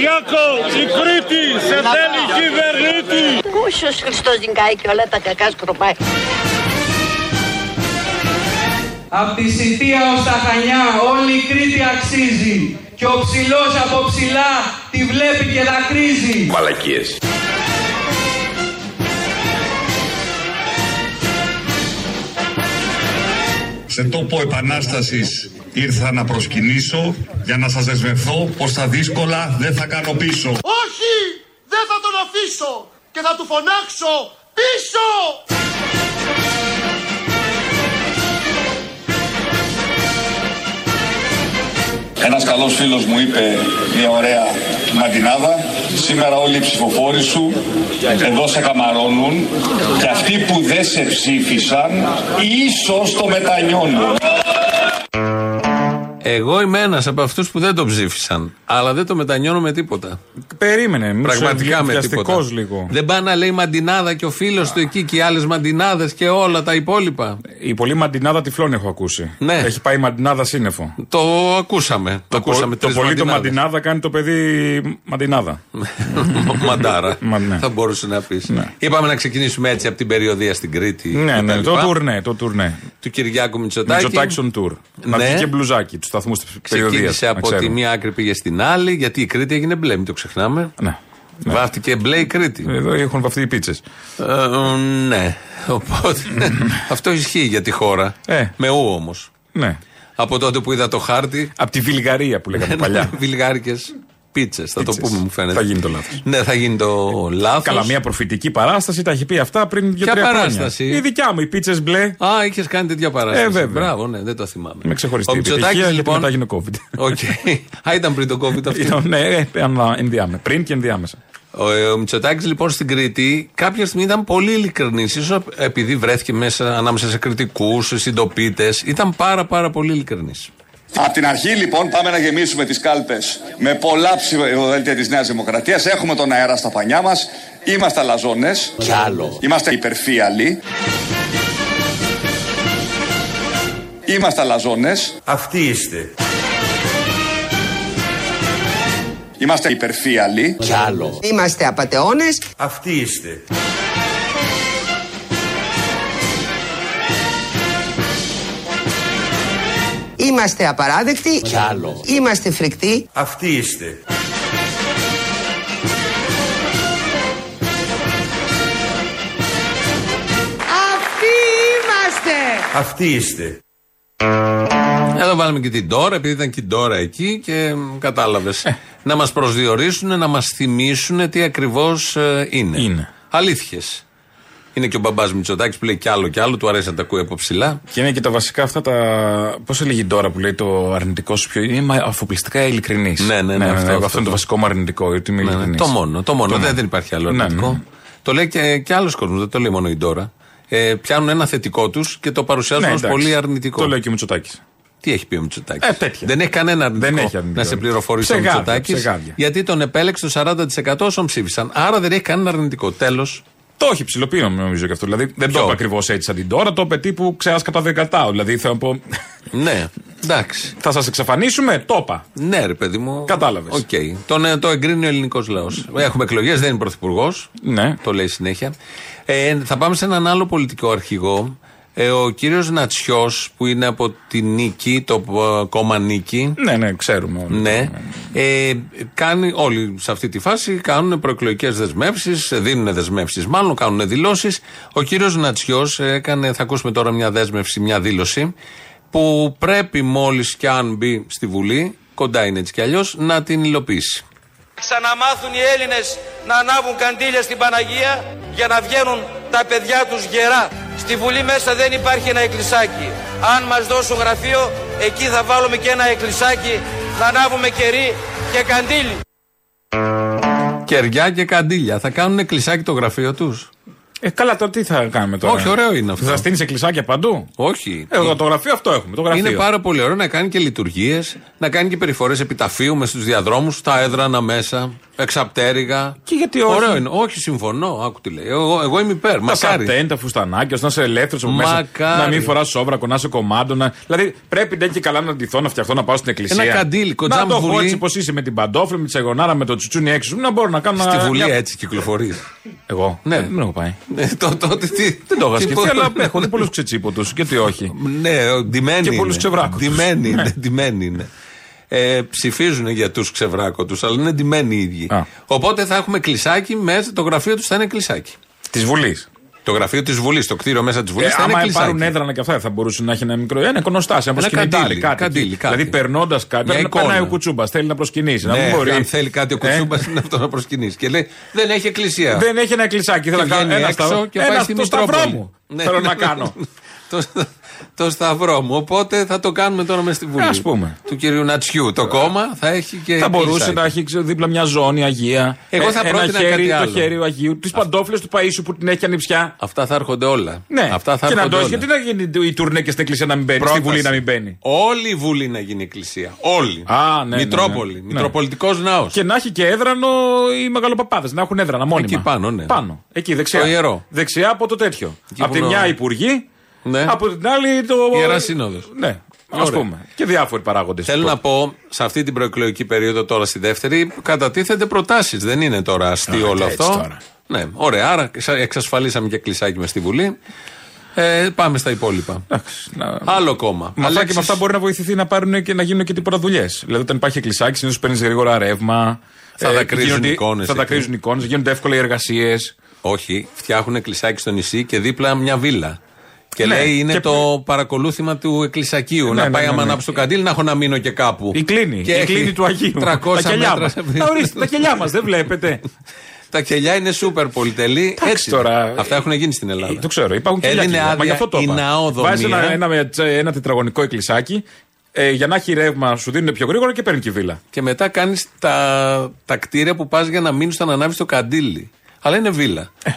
Κυριάκο, η Κρήτη σε θέλει κυβερνήτη. Κούσιος Χριστός νικάει και όλα τα κακά σκροπάει. Απ' τη Σιτία ως τα Χανιά όλη η Κρήτη αξίζει και ο ψηλός από ψηλά τη βλέπει και δακρύζει. Μαλακίες. Σε τόπο επανάστασης ήρθα να προσκυνήσω για να σας δεσμευθώ πως τα δύσκολα δεν θα κάνω πίσω. Όχι, δεν θα τον αφήσω και θα του φωνάξω πίσω. Ένας καλός φίλος μου είπε μια ωραία μαντινάδα Σήμερα όλοι οι ψηφοφόροι σου εδώ σε καμαρώνουν Και αυτοί που δεν σε ψήφισαν ίσως το μετανιώνουν Εγώ είμαι ένας από αυτούς που δεν το ψήφισαν. Αλλά δεν το μετανιώνω με τίποτα. Περίμενε. μη σου Πραγματικά με βιαστικός τίποτα. λίγο. Δεν πάει να λέει μαντινάδα και ο φίλος του εκεί και οι άλλες μαντινάδες και όλα τα υπόλοιπα. Η πολύ μαντινάδα τυφλών έχω ακούσει. Ναι. Έχει πάει μαντινάδα σύννεφο. Το ακούσαμε. Το, ακούσαμε το τρεις πολύ το μαντινάδες. μαντινάδα κάνει το παιδί μαντινάδα. Μαντάρα. Μα, ναι. Θα μπορούσε να πεις. Ναι. Είπαμε να ξεκινήσουμε έτσι από την περιοδία στην Κρήτη. ναι, και ναι, τα το λοιπά. τουρνέ, το τουρνέ. Του Κυριάκου Μητσοτάκη. Μητσοτάκη on tour. Να Ναι. βγει και μπλουζάκι του σταθμούς της περιοδείας. Ξεκίνησε από τη μία άκρη πήγε στην άλλη, γιατί η Κρήτη έγινε μπλε, μην το ξεχνάμε. Ναι. Βάφτηκε μπλε η Κρήτη. Εδώ έχουν βαφτεί οι πίτσες. Ε, ναι. Οπότε αυτό ισχύει για τη χώρα. Ε. Με ου όμως. Ναι. Από τότε που είδα το χάρτη. Από τη Βιλγαρία που λέγαμε παλιά. Βιλγάρικες πίτσες, θα το Πίτσες. πούμε, μου φαίνεται. Θα γίνει το λάθος. Ναι, θα γίνει το λάθος. Καλά, μια προφητική παράσταση τα έχει πει αυτά πριν Ποια δύο-τρία χρόνια. παράσταση; Η δικιά μου, οι πίτσες μπλε. Α, είχες κάνει τέτοια παράσταση. Ε, βέβαια. Μπράβο, ναι, δεν το θυμάμαι. Με ξεχωριστή Ο Μητσοτάκης, επιτυχία γιατί λοιπόν. μετά έγινε COVID. OK. Α, ήταν πριν το COVID αυτό. Ήταν, ναι, ε, ενδιά- ενδιάμεσα. Πριν και ενδιάμεσα. Ο, ο Μητσοτάκης λοιπόν στην Κρήτη κάποια στιγμή ήταν πολύ ειλικρινής. σω επειδή βρέθηκε μέσα ανάμεσα σε κριτικούς, συντοπίτες. Ήταν πάρα πάρα πολύ ειλικρινής. Από την αρχή λοιπόν πάμε να γεμίσουμε τις κάλπες με πολλά ψηφοδέλτια της Νέας Δημοκρατίας. Έχουμε τον αέρα στα πανιά μας. Είμαστε αλαζόνες. Κι άλλο. Είμαστε υπερφύαλοι. Είμαστε αλαζόνες. Αυτοί είστε. Είμαστε υπερφύαλοι. Κι άλλο. Είμαστε απατεώνες. Αυτοί είστε. Είμαστε απαράδεκτοι. Κι άλλο. Είμαστε φρικτοί. Αυτοί είστε. Αυτοί είμαστε. Αυτοί είστε. Εδώ βάλουμε και την Τώρα, επειδή ήταν και η Τώρα εκεί και κατάλαβες. να μας προσδιορίσουν, να μας θυμίσουν τι ακριβώς είναι. Είναι. Αλήθειες. Είναι και ο μπαμπάς Μητσοτάκης που λέει κι άλλο κι άλλο, του αρέσει να τα ακούει από ψηλά. Και είναι και τα βασικά αυτά τα. Πώς έλεγε τώρα που λέει το αρνητικό σου πιο. Είναι μα- αφοπλιστικά ειλικρινής. Ναι, ναι, ναι, αυτό, αυτό, αυτό. είναι το βασικό μου αρνητικό. Ότι είμαι Ναι, ναι, ειλικρινής. το μόνο. Το μόνο. δεν, δεν υπάρχει άλλο Ναι, αρνητικό. ναι. Το λέει και, και άλλος κόσμος, δεν το λέει μόνο η Ντόρα. Ε, πιάνουν ένα θετικό τους και το παρουσιάζουν Ναι, ως εντάξει. πολύ αρνητικό. Το λέει και ο Μητσοτάκης. Τι έχει πει ο Μητσοτάκης; Ε, τέτοια. Δεν έχει κανένα αρνητικό, Δεν έχει αρνητικό. να σε πληροφορήσει ο Ψεγάδια, Μητσοτάκης. ψεγάδια. Γιατί τον επέλεξε το 40% όσων ψήφισαν. Άρα δεν έχει κανένα αρνητικό. Τέλος. Το έχει ψηλοποιεί νομίζω και αυτό. Δηλαδή δεν Ποιο; το είπε ακριβώς έτσι σαν την Ντόρα, το είπε τύπου ξέχασα κατά δεκατάου. Δηλαδή θέλω να πω. ναι, εντάξει. θα σας εξαφανίσουμε, το είπα. Ναι, ρε παιδί μου. Κατάλαβες. Οκ. Τον, ε, το εγκρίνει ο ελληνικός λαός. Έχουμε εκλογές, δεν είναι πρωθυπουργός. Ναι. Το λέει συνέχεια. Ε, θα πάμε σε έναν άλλο πολιτικό αρχηγό. Ε, ο κύριος Νατσιός που είναι από τη Νίκη, το ε, κόμμα Νίκη. Ναι, ναι, ξέρουμε όλοι. Ναι. Ε, κάνει, όλοι σε αυτή τη φάση κάνουν προεκλογικές δεσμεύσεις, δίνουν δεσμεύσεις, μάλλον κάνουν δηλώσεις. Ο κύριος Νατσιός έκανε, θα ακούσουμε τώρα μια δέσμευση, μια δήλωση, που πρέπει μόλις και αν μπει στη Βουλή, κοντά είναι έτσι κι αλλιώς, να την υλοποιήσει. Ξαναμάθουν οι Έλληνες να ανάβουν καντήλια στην Παναγία για να βγαίνουν τα παιδιά τους γερά. Στη Βουλή μέσα δεν υπάρχει ένα εκκλησάκι. Αν μας δώσουν γραφείο, εκεί θα βάλουμε και ένα εκκλησάκι να ανάβουμε κερί και καντήλι. Κεριά και καντήλια. Θα κάνουν κλεισάκι το γραφείο τους. Ε, καλά, τώρα τι θα κάνουμε τώρα; Όχι, ωραίο είναι αυτό. Θα στείλεις εκκλησάκια παντού; Όχι. Ε, το γραφείο αυτό έχουμε. Το γραφείο. Είναι πάρα πολύ ωραίο να κάνει και λειτουργίες, να κάνει και περιφορές επιταφείου μες στους διαδρόμους, τα έδρανα μέσα, εξαπτέρυγα. Και γιατί όχι; Ωραίο είναι. Όχι, συμφωνώ. Άκου τι λέει. Εγώ, εγώ είμαι υπέρ. Τα Μακάρι. σατέν, τα φουστανάκια, ώστε να είσαι ελεύθερος από μέσα. Μακάρι. Να μην φοράς σόβρακο, να είσαι κομμάντο. Να... Δηλαδή πρέπει να και καλά να ντυθώ, να φτιαχτώ, να πάω στην εκκλησία. Ένα καντήλι, κοντζάμ Να το έχω βουλή. έτσι πώ είσαι με την παντόφλη, με τη σεγονάρα, με το τσουτσούνι έξω. Να μπορώ να κάνω. Στη ένα- Βουλή μια- έτσι κυκλοφορείς. Εγώ; Ναι. Ε, Δεν έχω πάει. Το, τότε τι. Δεν το έχω τι σκεφτεί, πο- αλλά έχω δει πολλούς ξετσίποτου. Γιατί όχι. Ναι, ντυμένοι. Και πολλούς είναι. ξεβράκωτους. Ντυμένοι είναι. ντυμένοι είναι. Ε, ψηφίζουν για τους ξεβράκωτους, αλλά είναι ντυμένοι οι ίδιοι. Α. Οπότε θα έχουμε κλεισάκι μέσα, το γραφείο τους θα είναι κλεισάκι. Της Βουλής. Το γραφείο της Βουλής, το κτίριο μέσα της Βουλής Ε, θα είναι άμα κλεισάκι. πάρουν έδρανα και αυτά, θα μπορούσε να έχει ένα μικρό. Ένα εικονοστάσιο, ένα προσκυνητάρι. καντήλι, Κάτι. καντήλι, εκεί. κάτι. Δηλαδή περνώντας κάτι. Μια Περνά, εικόνα. περνάει ο κουτσούμπας, θέλει να προσκυνήσει. να Ναι, μην μπορεί. αν θέλει κάτι ο Ε, κουτσούμπας είναι αυτό να προσκυνήσει. Και λέει δεν έχει εκκλησία. Δεν έχει ένα κλεισάκι. Θέλω να βγαίνει κάνω ένα έξω σταυρό. και πάει Ένα στη στο σταυρό Μητρόπολη. μου. Ναι. Θέλω να κάνω. το, το σταυρό μου. Οπότε θα το κάνουμε τώρα μες στη Βουλή. Ας πούμε. Του κυρίου Νατσιού. Το κόμμα θα έχει και. Θα μπορούσε κλεισάκι. να έχει ξέρω, δίπλα μια ζώνη Αγία. Εγώ θα Ε, ένα πρότεινα χέρι, κάτι Το άλλο. χέρι του Αγίου. Τις παντόφλες του Παίσου που την έχει ανιψιά. Αυτά θα έρχονται όλα. Ναι, Αυτά θα και να έρχονται το όλα. γιατί να γίνει η τουρνέ και στην εκκλησία να μην μπαίνει, στη Πρόταση. Βουλή να μην μπαίνει; Όλη η Βουλή να γίνει εκκλησία. Όλη. Α, ναι, ναι, Μητρόπολη. ναι. Μητροπολιτικός ναός. Και να έχει και έδρανο οι μεγαλοπαπάδες, να έχουν έδρανα μόνιμα. Εκεί πάνω, ναι. Πάνω. Εκεί δεξιά. Το ιερό. Δεξιά από το τέτοιο. Εκεί από που τη είναι μια ο- υπουργή, Ναι. από την άλλη το. Ιεράς Σύνοδος. Ναι, ας Ωραία. πούμε. Και διάφοροι παράγοντες. Θέλω να πω, σε αυτή την προεκλογική περίοδο, τώρα στη δεύτερη, κατατίθενται προτάσεις. Δεν είναι τώρα αστείο Α, όλο έτσι αυτό. τώρα. Ναι, ωραία. Άρα εξα- εξασφαλίσαμε και κλεισάκι με στη Βουλή. Ε, πάμε στα υπόλοιπα. Να... Άλλο κόμμα. Με αυτά και Αλέξης- με αυτά μπορεί να βοηθηθεί να πάρουν και να γίνουν και τίποτα δουλειέ. Δηλαδή, όταν υπάρχει κλεισάκι, συνήθως παίρνεις γρήγορα ρεύμα. Θα δακρύζουν γίνονται- εικόνες Θα εκεί. δακρύζουν εικόνες, γίνονται εύκολα οι εργασίες. Όχι, φτιάχνουν κλεισάκι στο νησί και δίπλα μια βίλα. Και Ναι, λέει είναι και το παρακολούθημα του εκκλησακίου. Ναι, να ναι, πάει ναι, άμα ναι. ανάψει το καντήλι να έχω να μείνω και κάπου. Η κλίνη. Και η έχει κλίνη του Αγίου. 300 τα κελιά μέτρα. μας. Ορίστε, τα κελιά μας, δεν βλέπετε. Τα κελιά είναι σούπερ πολυτελή. Έτσι. τώρα. Αυτά έχουν γίνει στην Ελλάδα. Ε, Το ξέρω, υπάρχουν και Έδινε κελιά. Μα άδεια γι' αυτό το η είπα. ναόδομία. Βάζεις ένα, ένα, με τσε- ένα τετραγωνικό εκκλησάκι. Ε, για να έχει ρεύμα, σου δίνουν πιο γρήγορα και παίρνει και βίλα. Και μετά κάνεις τα, τα κτίρια που πας για να μείνεις στο να ανάβεις το καντήλι. Αλλά είναι βίλα. Δεν, ε,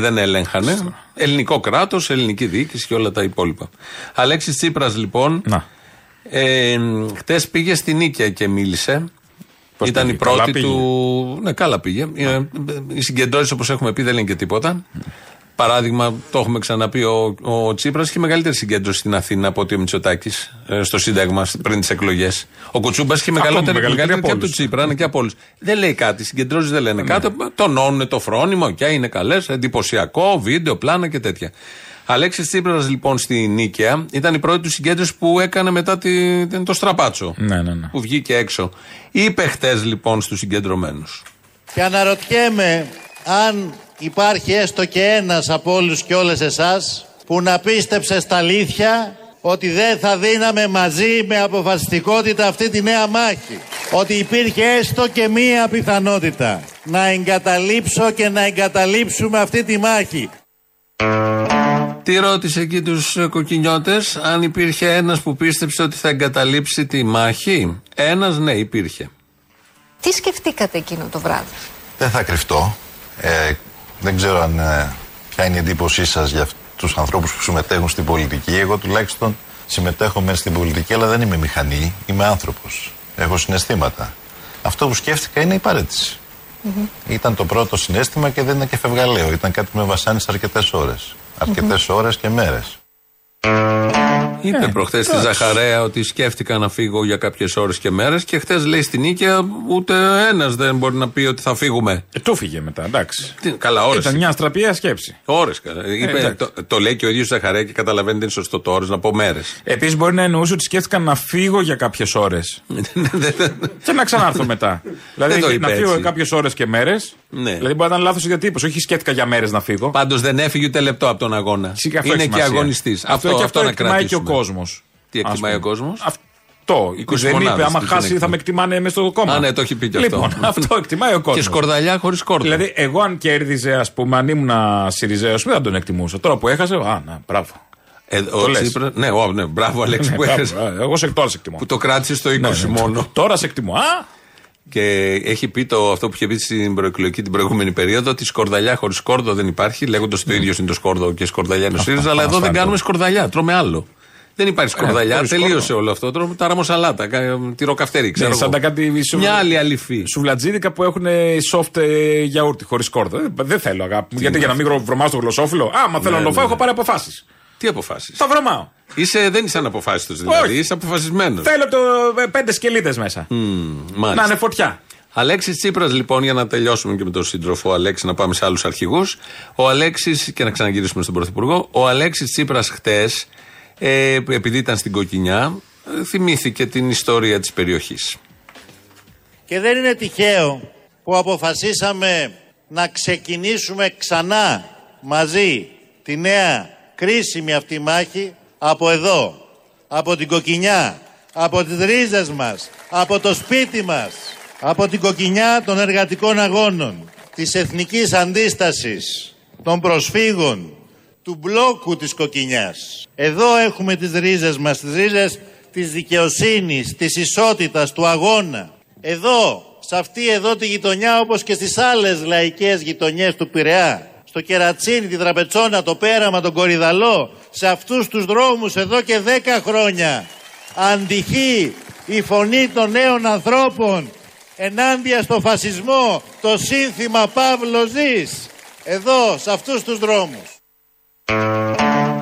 δεν έλεγχανε. Ελληνικό κράτος, ελληνική διοίκηση και όλα τα υπόλοιπα. Αλέξης Τσίπρας λοιπόν. Να. Ε, Χτες πήγε στην Νίκαια και μίλησε. Πώς Ήταν πήγε, η πρώτη καλά πήγε; του. Ναι, καλά πήγε. Ε, Οι συγκεντρώσεις, όπως έχουμε πει, δεν λένε και τίποτα. Παράδειγμα, το έχουμε ξαναπεί, ο, ο Τσίπρας είχε μεγαλύτερη συγκέντρωση στην Αθήνα από ότι ο Μητσοτάκης στο Σύνταγμα πριν τις εκλογές. Ο Κουτσούμπας είχε Ακόμα μεγαλύτερη, μεγαλύτερη μεγαλύτερη από και από τον όλους. Τσίπρα, ναι, και από όλους. Δεν λέει κάτι, οι συγκεντρώσει δεν λένε κάτι. Τονώνουν το φρόνημα, και είναι καλές, εντυπωσιακό, βίντεο, πλάνα και τέτοια. Αλέξης Τσίπρας λοιπόν στη Νίκαια ήταν η πρώτη του συγκέντρωση που έκανε μετά τη, την- το στραπάτσο. Ναι, ναι, ναι. Που βγήκε έξω. Είπε χτες λοιπόν στους συγκεντρωμένους. Και αναρωτιέμαι αν υπάρχει έστω και ένας από όλους και όλες εσάς που να πίστεψε στα αλήθεια ότι δεν θα δίναμε μαζί με αποφασιστικότητα αυτή τη νέα μάχη. Ότι υπήρχε έστω και μία πιθανότητα να εγκαταλείψω και να εγκαταλείψουμε αυτή τη μάχη. Τι ρώτησε εκεί τους κοκκινιώτες, αν υπήρχε ένας που πίστεψε ότι θα εγκαταλείψει τη μάχη; Ένας, ναι, υπήρχε. Τι σκεφτήκατε εκείνο το βράδυ; Δεν θα κρυφτώ. Ε, δεν ξέρω αν, ε, ποια είναι η εντύπωσή σας για τους ανθρώπους που συμμετέχουν στην πολιτική. Εγώ τουλάχιστον συμμετέχω μεν στην πολιτική, αλλά δεν είμαι μηχανή. Είμαι άνθρωπος. Έχω συναισθήματα. Αυτό που σκέφτηκα είναι η παρέτηση. Ήταν το πρώτο συνέστημα και δεν είναι και φευγαλαίο. Ήταν κάτι που με βασάνισε αρκετές ώρες. Αρκετές ώρες και μέρες. Είπε Ε, προχθές στη εντάξει. Ζαχαρέα ότι σκέφτηκα να φύγω για κάποιες ώρες και μέρες και χθες λέει στην Νίκαια ούτε ένας δεν μπορεί να πει ότι θα φύγουμε. Ε, το φύγε μετά, εντάξει. Τι, καλά, ώρες. Ήταν μια αστραπία σκέψη. Ώρες. Είπε, εντάξει. το, το λέει και ο ίδιος Ζαχαρέα και καταλαβαίνει ότι είναι σωστό το ώρες να πω μέρες. Επίσης, μπορεί να εννοούσε ότι σκέφτηκα να φύγω για κάποιες ώρες. και να ξανάρθω μετά. Δεν το δηλαδή, είπε να φύγω έτσι. για κάποιες ώρες και μέρες. Ναι. Δηλαδή, μπορεί να ήταν λάθος η διατύπωση. Όχι σκέφτηκα για μέρες να φύγω. Πάντως δεν έφυγε ούτε λεπτό από τον αγώνα. Φυσικά αυτό είναι έχει και σημασία. αγωνιστής. Αυτό, Αυτό, και αυτό, αυτό να εκτιμάει και ο κρατήσουμε. κόσμος. Τι εκτιμάει ο κόσμος; Αυτό. 20 δεν είπε, μονάδες άμα τους χάσει είναι θα με εκτιμάνε μέσα στο κόμμα. Α, ναι, το έχει πει και αυτό. λοιπόν, αυτό. εκτιμάει ο κόσμος. Και σκορδαλιά χωρίς κόρδο. Δηλαδή, εγώ αν κέρδιζε, ας πούμε, αν ήμουν Σιριζέο, δεν θα τον εκτιμούσα. Τώρα που έχασε, α, να, μπράβο. Ε, ο λες. Τσίπρας- ναι, ο, ναι, μπράβο Αλέξη Ναι, που μπράβο, έχασε. α, Εγώ σε, τώρα σε εκτιμώ. Που το κράτησε στο 20 Ναι, ναι. μόνο. Τώρα σε εκτιμώ. Α, Και έχει πει το, αυτό που είχε πει στην προεκλογική την προηγούμενη περίοδο ότι σκορδαλιά χωρίς σκόρδο δεν υπάρχει, λέγοντας το ίδιο είναι το σκόρδο και σκορδαλιά είναι ο ΣΥΡΙΖΑ, αλλά εδώ δεν Πανασφάλτο. κάνουμε σκορδαλιά, τρώμε άλλο. Δεν υπάρχει σκορδαλιά, χωρίς τελείωσε σκόρδο. όλο αυτό. Τρώμε τα ραμοσαλάτα, κα- τυροκαυτέρι, ξέρω Ναι, σαν εγώ. τα κάτι σου- Μια άλλη αληφή. Σουβλατζίδικα που έχουν soft ε, γιαούρτι χωρίς κόρδο. Δεν, δεν θέλω, αγάπη μου. Γιατί για να μην γρο- βρωμάω στο γλωσσόφυλλο. Άμα θέλω Ναι, να το ναι, φάω, ναι. έχω πάρει αποφάσεις. Τι αποφάσεις; Τα βρωμάω. Είσαι, δεν είσαι αναποφάσιστος δηλαδή, Όχι. είσαι αποφασισμένος. Θέλω το ε, πέντε σκελίδες μέσα. Να είναι φωτιά. Αλέξης Τσίπρας, λοιπόν, για να τελειώσουμε και με τον σύντροφο Αλέξη, να πάμε σε άλλους αρχηγούς. Ο Αλέξης, και να ξαναγυρίσουμε στον Πρωθυπουργό, ο Αλέξης Τσίπρας χτες, ε, επειδή ήταν στην Κοκκινιά, ε, θυμήθηκε την ιστορία της περιοχής. Και δεν είναι τυχαίο που αποφασίσαμε να ξεκινήσουμε ξανά μαζί τη νέα κρίσιμη αυτή μάχη από εδώ, από την Κοκκινιά, από τις ρίζες μας, από το σπίτι μας, από την Κοκκινιά των εργατικών αγώνων, της εθνικής αντίστασης, των προσφύγων, του μπλόκου της Κοκκινιάς. Εδώ έχουμε τις ρίζες μας, τις ρίζες της δικαιοσύνης, της ισότητας, του αγώνα. Εδώ, σε αυτή εδώ τη γειτονιά όπως και στις άλλες λαϊκές γειτονιές του Πειραιά, στο Κερατσίνι, τη Δραπετσόνα, το Πέραμα, τον Κορυδαλό, σε αυτούς τους δρόμους εδώ και δέκα χρόνια. Αντυχεί η φωνή των νέων ανθρώπων ενάντια στο φασισμό, το σύνθημα Παύλο Ζής. Εδώ, σε αυτούς τους δρόμους.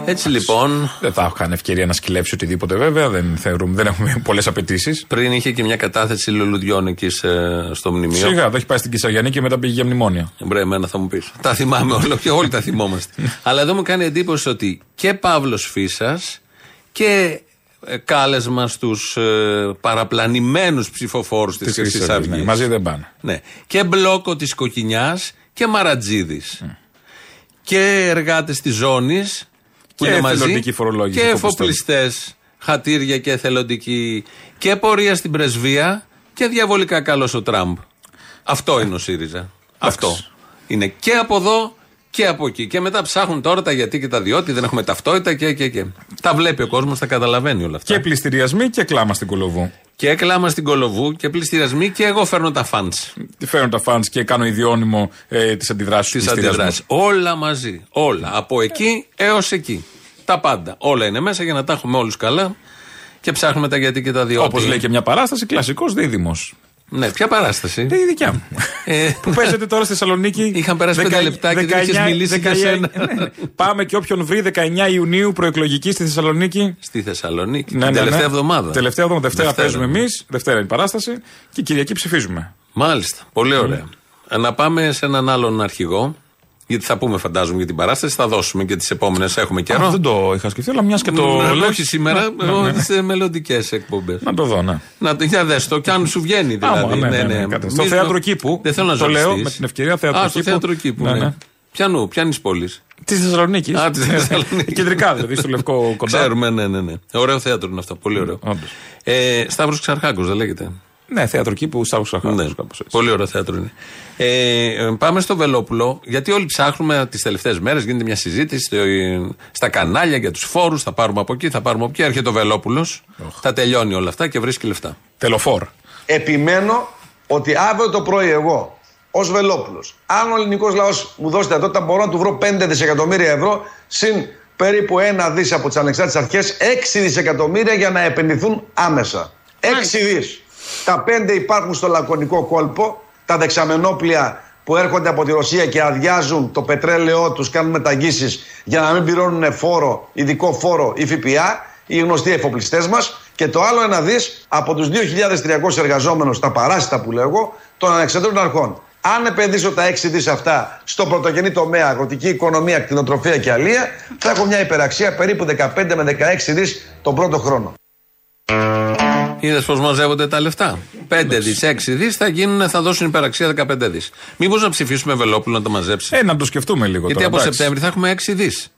Έτσι λοιπόν, Δεν θα έχω καν ευκαιρία να σκυλέψει οτιδήποτε βέβαια. Δεν, θεωρούμε, δεν έχουμε πολλές απαιτήσεις. πριν είχε και μια κατάθεση λουλουδιών εκεί σε- στο μνημείο. Σιγά, το έχει πάει στην Κυσαγιανή και μετά πήγε για μνημόνιο. Μπρε, εμένα θα μου πεις. Τα θυμάμαι όλα και όλοι τα θυμόμαστε. Αλλά εδώ μου κάνει εντύπωση ότι και Παύλος Φίσα και ε, κάλεσμα στους ε, παραπλανημένους ψηφοφόρους της Της Χρυσής Χρυσής Αυγής, Αυγής. ναι. Μαζί δεν πάνε. Ναι. Και μπλόκο της Κοκκινιάς και Μαρατζίδης. Και εργάτες της ζώνης που Και είναι μαζί. εθελοντική φορολόγηση, Και εφοπλιστών. εφοπλιστές, χατήρια και εθελοντικοί. Και πορεία στην πρεσβεία και διαβολικά καλός ο Τραμπ. Αυτό είναι ο ΣΥΡΙΖΑ. Αυτό. Είναι και από εδώ και από εκεί. Και μετά ψάχνουν τώρα τα γιατί και τα διότι, δεν έχουμε ταυτότητα και, και, και. Τα βλέπει ο κόσμος, τα καταλαβαίνει όλα αυτά. Και πληστηριασμοί και κλάμα στην Κολοβού. Και κλάμα στην Κολοβού και πληστηριασμοί και εγώ φέρνω τα φαντ. Φέρνω τα φαντ και κάνω ιδιώνυμο ε, τις αντιδράσεις του. Τι αντιδράσεις. Όλα μαζί. Όλα. Από εκεί έως εκεί. Τα πάντα. Όλα είναι μέσα για να τα έχουμε όλους καλά και ψάχνουμε τα γιατί και τα διότι. Όπως λέει και μια παράσταση, κλασικός δίδυμος. Ναι, ποια παράσταση; Είναι η δικιά μου. Ε, που παίζεται τώρα στη Θεσσαλονίκη. Είχαν περάσει πέντε λεπτά και δεν είχες μιλήσει για σένα. ναι, ναι. Πάμε και όποιον βρει 19 Ιουνίου προεκλογική στη Θεσσαλονίκη. Στη Θεσσαλονίκη. Ναι, την ναι, τελευταία ναι. εβδομάδα. Τελευταία εβδομάδα. Δευτέρα, Δευτέρα. παίζουμε εμείς. Δευτέρα είναι η παράσταση. Και Κυριακή ψηφίζουμε. Μάλιστα. Πολύ ωραία. Ε, Να πάμε σε έναν άλλον αρχηγό. Γιατί θα πούμε, φαντάζομαι, για την παράσταση. Θα δώσουμε και τις επόμενες. Έχουμε καιρό. Α, δεν το είχα σκεφτεί, αλλά μιας και το. Ναι, λες, όχι σήμερα, ναι, ναι, ναι. σε μελλοντικές εκπομπές. Να το δω, ναι. Να το για δες το, κι αν σου βγαίνει δηλαδή. Άμα, ναι, ναι, ναι, κατά- στο Μη- θέατρο κήπου. Δεν θέλω να Το λέω ζαλιστείς. με την ευκαιρία, θέατρο Α, στο κήπου. θέατρο κήπου. Ναι, Ναι, ναι. Πιανού, πιάνεις πόλη. Της Θεσσαλονίκης. Α, της Θεσσαλονίκης. Κεντρικά δηλαδή, στο λευκό κοντά. Ξέρουμε, ναι, ναι, ναι. Ωραίο θέατρο είναι αυτό, πολύ ωραίο. Όντως. Ε, Σταύρος Ξαρχάκος, δεν λέγεται. Ναι, θέατρο κήπου, Σταύρος Ξαρχάκος. Ναι. Πολύ ωραίο θέατρο είναι. Ε, ε, πάμε στο Βελόπουλο, γιατί όλοι ψάχνουμε τις τελευταίες μέρες. Γίνεται μια συζήτηση στο- στα κανάλια για τους φόρους. Θα πάρουμε από εκεί, θα πάρουμε από εκεί. Έρχεται ο Βελόπουλος, θα τελειώνει όλα αυτά και βρίσκει λεφτά. Τελοφόρ. Επιμένω ότι αύριο το πρωί εγώ, ως Βελόπουλος, αν ο ελληνικός λαός μου δώσει δυνατότητα, μπορώ να του βρω 5 δισεκατομμύρια ευρώ συν περίπου ένα δις από τις ανεξάρτητε αρχές, 6 δισεκατομμύρια για να επενδυθούν άμεσα. 6 δις. Τα 5 υπάρχουν στο λακωνικό κόλπο, τα δεξαμενόπλια που έρχονται από τη Ρωσία και αδειάζουν το πετρέλαιό τους, κάνουν μεταγγίσεις για να μην πληρώνουν φόρο, ειδικό φόρο ή ΦΠΑ, οι γνωστοί εφοπλιστές μας. Και το άλλο ένα δις από τους 2.300 εργαζόμενους, τα παράσιτα που λέω εγώ, των ανεξαρτήτων αρχών. Αν επενδύσω τα 6 δις αυτά στο πρωτογενή τομέα, αγροτική οικονομία, κτηνοτροφία και αλεία, θα έχω μια υπεραξία περίπου 15 με 16 δις τον πρώτο χρόνο. Είδες πώς μαζεύονται τα λεφτά; 5 δις, 6 δις θα, γίνουν, θα δώσουν υπεραξία 15 δις. Μήπως να ψηφίσουμε Βελόπουλο να το μαζέψει; Ε, να το σκεφτούμε λίγο Γιατί τώρα. από εντάξει. Σεπτέμβρη θα έχουμε 6 δις.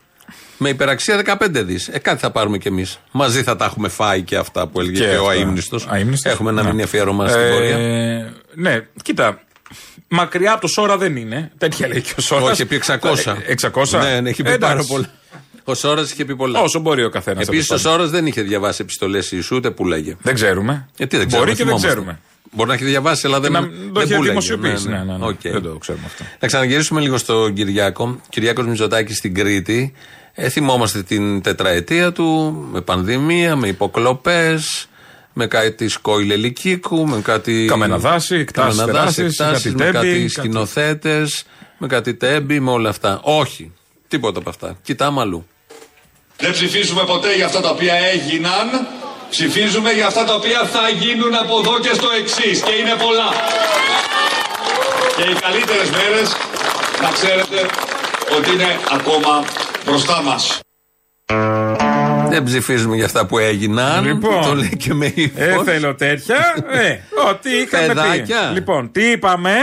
Με υπεραξία 15 δις. Ε, κάτι θα πάρουμε κι εμείς. Μαζί θα τα έχουμε φάει και αυτά που έλεγε και, ο αυτά. αίμνηστο. Αείμνηστος. Έχουμε ένα Ναι. μήνυμα αφιέρωμα στην Ε, πορεία. Ναι, κοίτα. Μακριά από το Σόρα δεν είναι. Τέτοια λέει και ο Σόρας. Όχι, επί 600. 600. Ναι, ναι, έχει πει Ε, πάρα εντάξει. πολλά. Ο Σώρρας είχε πει πολλά. Όσο μπορεί ο καθένας. Επίσης ο Σώρρας δεν είχε διαβάσει επιστολές Ιησού, ούτε πούλαγε. Δεν ξέρουμε. Γιατί δεν Μπορεί ξέρουμε, και δεν θυμόμαστε. ξέρουμε. Μπορεί να έχει διαβάσει, αλλά δεν, να δεν το έχει πούλαγε. δημοσιοποιήσει. Ναι, ναι, ναι. Οκ. Δεν το ξέρουμε αυτό. Να ξαναγυρίσουμε λίγο στον Κυριάκο. Κυριάκος Μητσοτάκη στην Κρήτη. Ε, θυμόμαστε την τετραετία του με πανδημία, με υποκλοπές, με κάτι σκόιλ ελικίκου, με κάτι. Καμένα δάση, εκτάσεις καμένα δάση, τεράστιες, εκτάσεις, κάτι με τέμπη, κάτι κάτι- σκηνοθέτες, με κάτι τέμπι, με όλα αυτά. Όχι. Τίποτα από αυτά. Κοιτάμε αλλού. Δεν ψηφίζουμε ποτέ για αυτά τα οποία έγιναν. Ψηφίζουμε για αυτά τα οποία θα γίνουν από εδώ και στο εξής. Και είναι πολλά. Και οι καλύτερες μέρες να ξέρετε ότι είναι ακόμα μπροστά μας. Δεν ψηφίζουμε για αυτά που έγιναν. Λοιπόν. το λέει και με ύφος. Ε, θέλω τέτοια. ε, ό,τι είχαμε Παιδάκια. πει. Λοιπόν, τι είπαμε;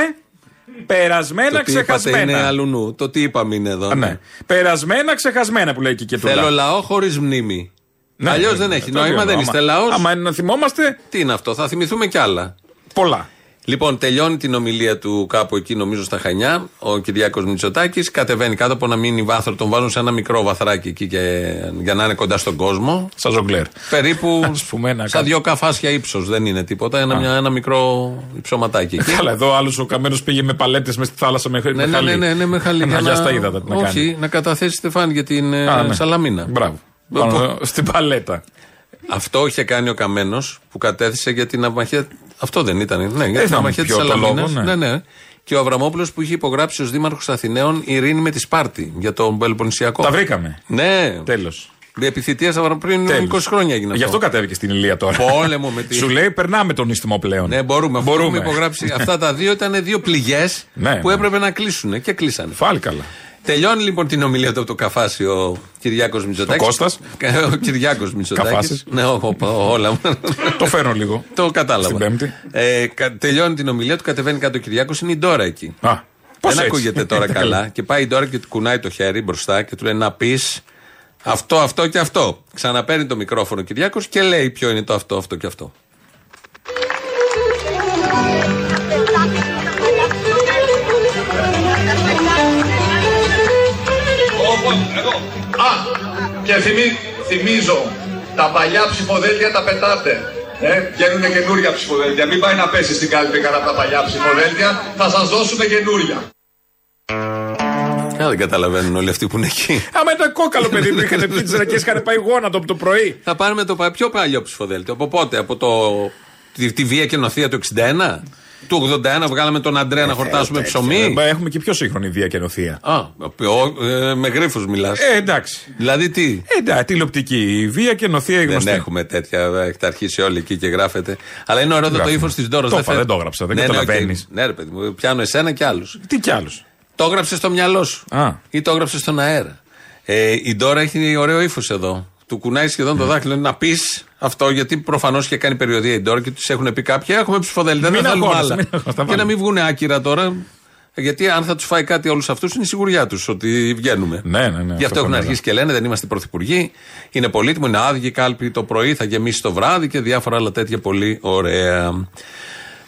Περασμένα Το τι είπατε ξεχασμένα. είναι αλλού νου. Το τι είπαμε είναι εδώ. Α, ναι. Περασμένα ξεχασμένα που λέει και η Κετούλα. Θέλω λαό χωρίς μνήμη. Ναι, Αλλιώς ναι, δεν ναι, έχει το νόημα, λέω. δεν Άμα- είστε λαός. Άμα είναι να θυμόμαστε, Τι είναι αυτό, θα θυμηθούμε κι άλλα. πολλά. Λοιπόν, τελειώνει την ομιλία του κάπου εκεί, νομίζω στα Χανιά, ο Κυριάκος Μητσοτάκης. Κατεβαίνει κάτω από ένα μήνυ βάθρο, τον βάζουν σε ένα μικρό βαθράκι εκεί και, για να είναι κοντά στον κόσμο. Σαν ζογκλέρ. Περίπου Ας πούμε, ένα σαν κάτι. δύο καφάσια ύψος, δεν είναι τίποτα. Ένα, μια, ένα μικρό υψωματάκι εκεί. Καλά, εδώ άλλος ο καμένος πήγε με παλέτες μες στη θάλασσα με, Ναι, με ναι, χαλί. ναι, ναι, ναι, με χαλί. Να για για στα ύδατα τι να κάνει. Όχι, να καταθέσει στεφάνι για την ε, Α, ναι. Σαλαμίνα. Μπράβο. Που- Πάνω στην παλέτα. Αυτό είχε κάνει ο Καμένος που κατέθεσε για την αμαχία. Αυτό δεν ήταν. Ναι, για την θυμάμαι αμαχία της ποιο το Σαλαμίνα. λόγο, Ναι. ναι. ναι, Και ο Αβραμόπουλος που είχε υπογράψει ως Δήμαρχος Αθηναίων ειρήνη με τη Σπάρτη για τον Πελοποννησιακό. Τα βρήκαμε. Ναι. Τέλος. Επιθυμία πριν 20 χρόνια έγινε αυτό. Γι' αυτό κατέβηκε στην Ηλία τώρα. Πόλεμο με τη- Σου λέει περνάμε τον istmo πλέον. Ναι, μπορούμε. Αυτό Μπορούμε. έχουμε υπογράψει. Αυτά τα δύο ήταν δύο πληγές Ναι, που ναι. έπρεπε να κλείσουν και κλείσανε. Φάλ καλά. Τελειώνει λοιπόν την ομιλία του από το καφάσι ο Κυριάκος Μητσοτάκης. Ο Κώστας. Ο Κυριάκος Μητσοτάκης. Καφάσης. Ναι, ο- ο- όλα. το φέρνω λίγο. Το κατάλαβα. Στην Πέμπτη. Ε, κα- τελειώνει την ομιλία του, κατεβαίνει κάτω ο Κυριάκος, είναι η Ντόρα εκεί. Α, πώς Δεν έτσι; ακούγεται τώρα καλά. Και πάει η Ντόρα και του κουνάει το χέρι μπροστά και του λέει να πεις αυτό, αυτό και αυτό. Ξαναπαίρνει το μικρόφωνο ο Κυριάκος και λέει ποιο είναι το αυτό, αυτό και αυτό. Όπως εδώ. Α, και θυμί- θυμίζω, τα παλιά ψηφοδέλτια τα πετάτε. Ε, βγαίνουν καινούρια ψηφοδέλτια. Μην πάει να πέσεις στην κάλπη κανένα από τα παλιά ψηφοδέλτια. Θα σας δώσουμε καινούρια. Α, δεν καταλαβαίνουν όλοι αυτοί που είναι εκεί. Άμα ήταν κόκαλο παιδί που είχαν πίτσα και είχαν πάει γόνατο από το πρωί. Θα πάρουμε το πα- πιο παλιό ψηφοδέλτιο. Από πότε, από το, τη, τη βία και νοθεία του 61. Του 81 βγάλαμε τον Αντρέα να χορτάσουμε ψωμί. Ε, Έχουμε και πιο σύγχρονη βία και νοθεία. Α, ο- ε, με γρίφους μιλάς. Ε, εντάξει. Δηλαδή τι; Ε, εντάξει, τηλεοπτική. Η βία και νοθεία η Δεν γνωστή. έχουμε τέτοια. Έχετε αρχίσει όλοι εκεί και γράφετε. Αλλά είναι ωραίο το Γράφουμε. ύφος της Ντόρας. Το είπα, δεν το έγραψα, δεν ναι, ναι, οκ. καταλαβαίνεις. Ναι, ρε παιδί μου, πιάνω εσένα και άλλους. Τι κι άλλους; Το έγραψες στο μυαλό σου. Α. Ή το έγραψες στον αέρα; Ε, η Ντόρα έχει ωραίο ύφος εδώ. Του κουνάει σχεδόν το δάχτυλο να πεις αυτό, γιατί προφανώς είχε κάνει περιοδεία η Ντόρα και τους έχουν πει κάποιοι: Έχουμε ψηφοδέλτια, δεν Μην θα θέλουμε αγχώνεσαι, άλλα. μην αγχώνεσαι, θα Και να βάλουμε. μην βγουν άκυρα τώρα. Γιατί αν θα τους φάει κάτι όλους αυτούς, είναι η σιγουριά τους ότι βγαίνουμε. Ναι, ναι, ναι. Γι' αυτό αυτό έχουν είναι αρχίσει και λένε: Δεν είμαστε πρωθυπουργοί. Είναι πολύτιμο, είναι άδειοι κάλπη το πρωί, θα γεμίσει το βράδυ και διάφορα άλλα τέτοια πολύ ωραία.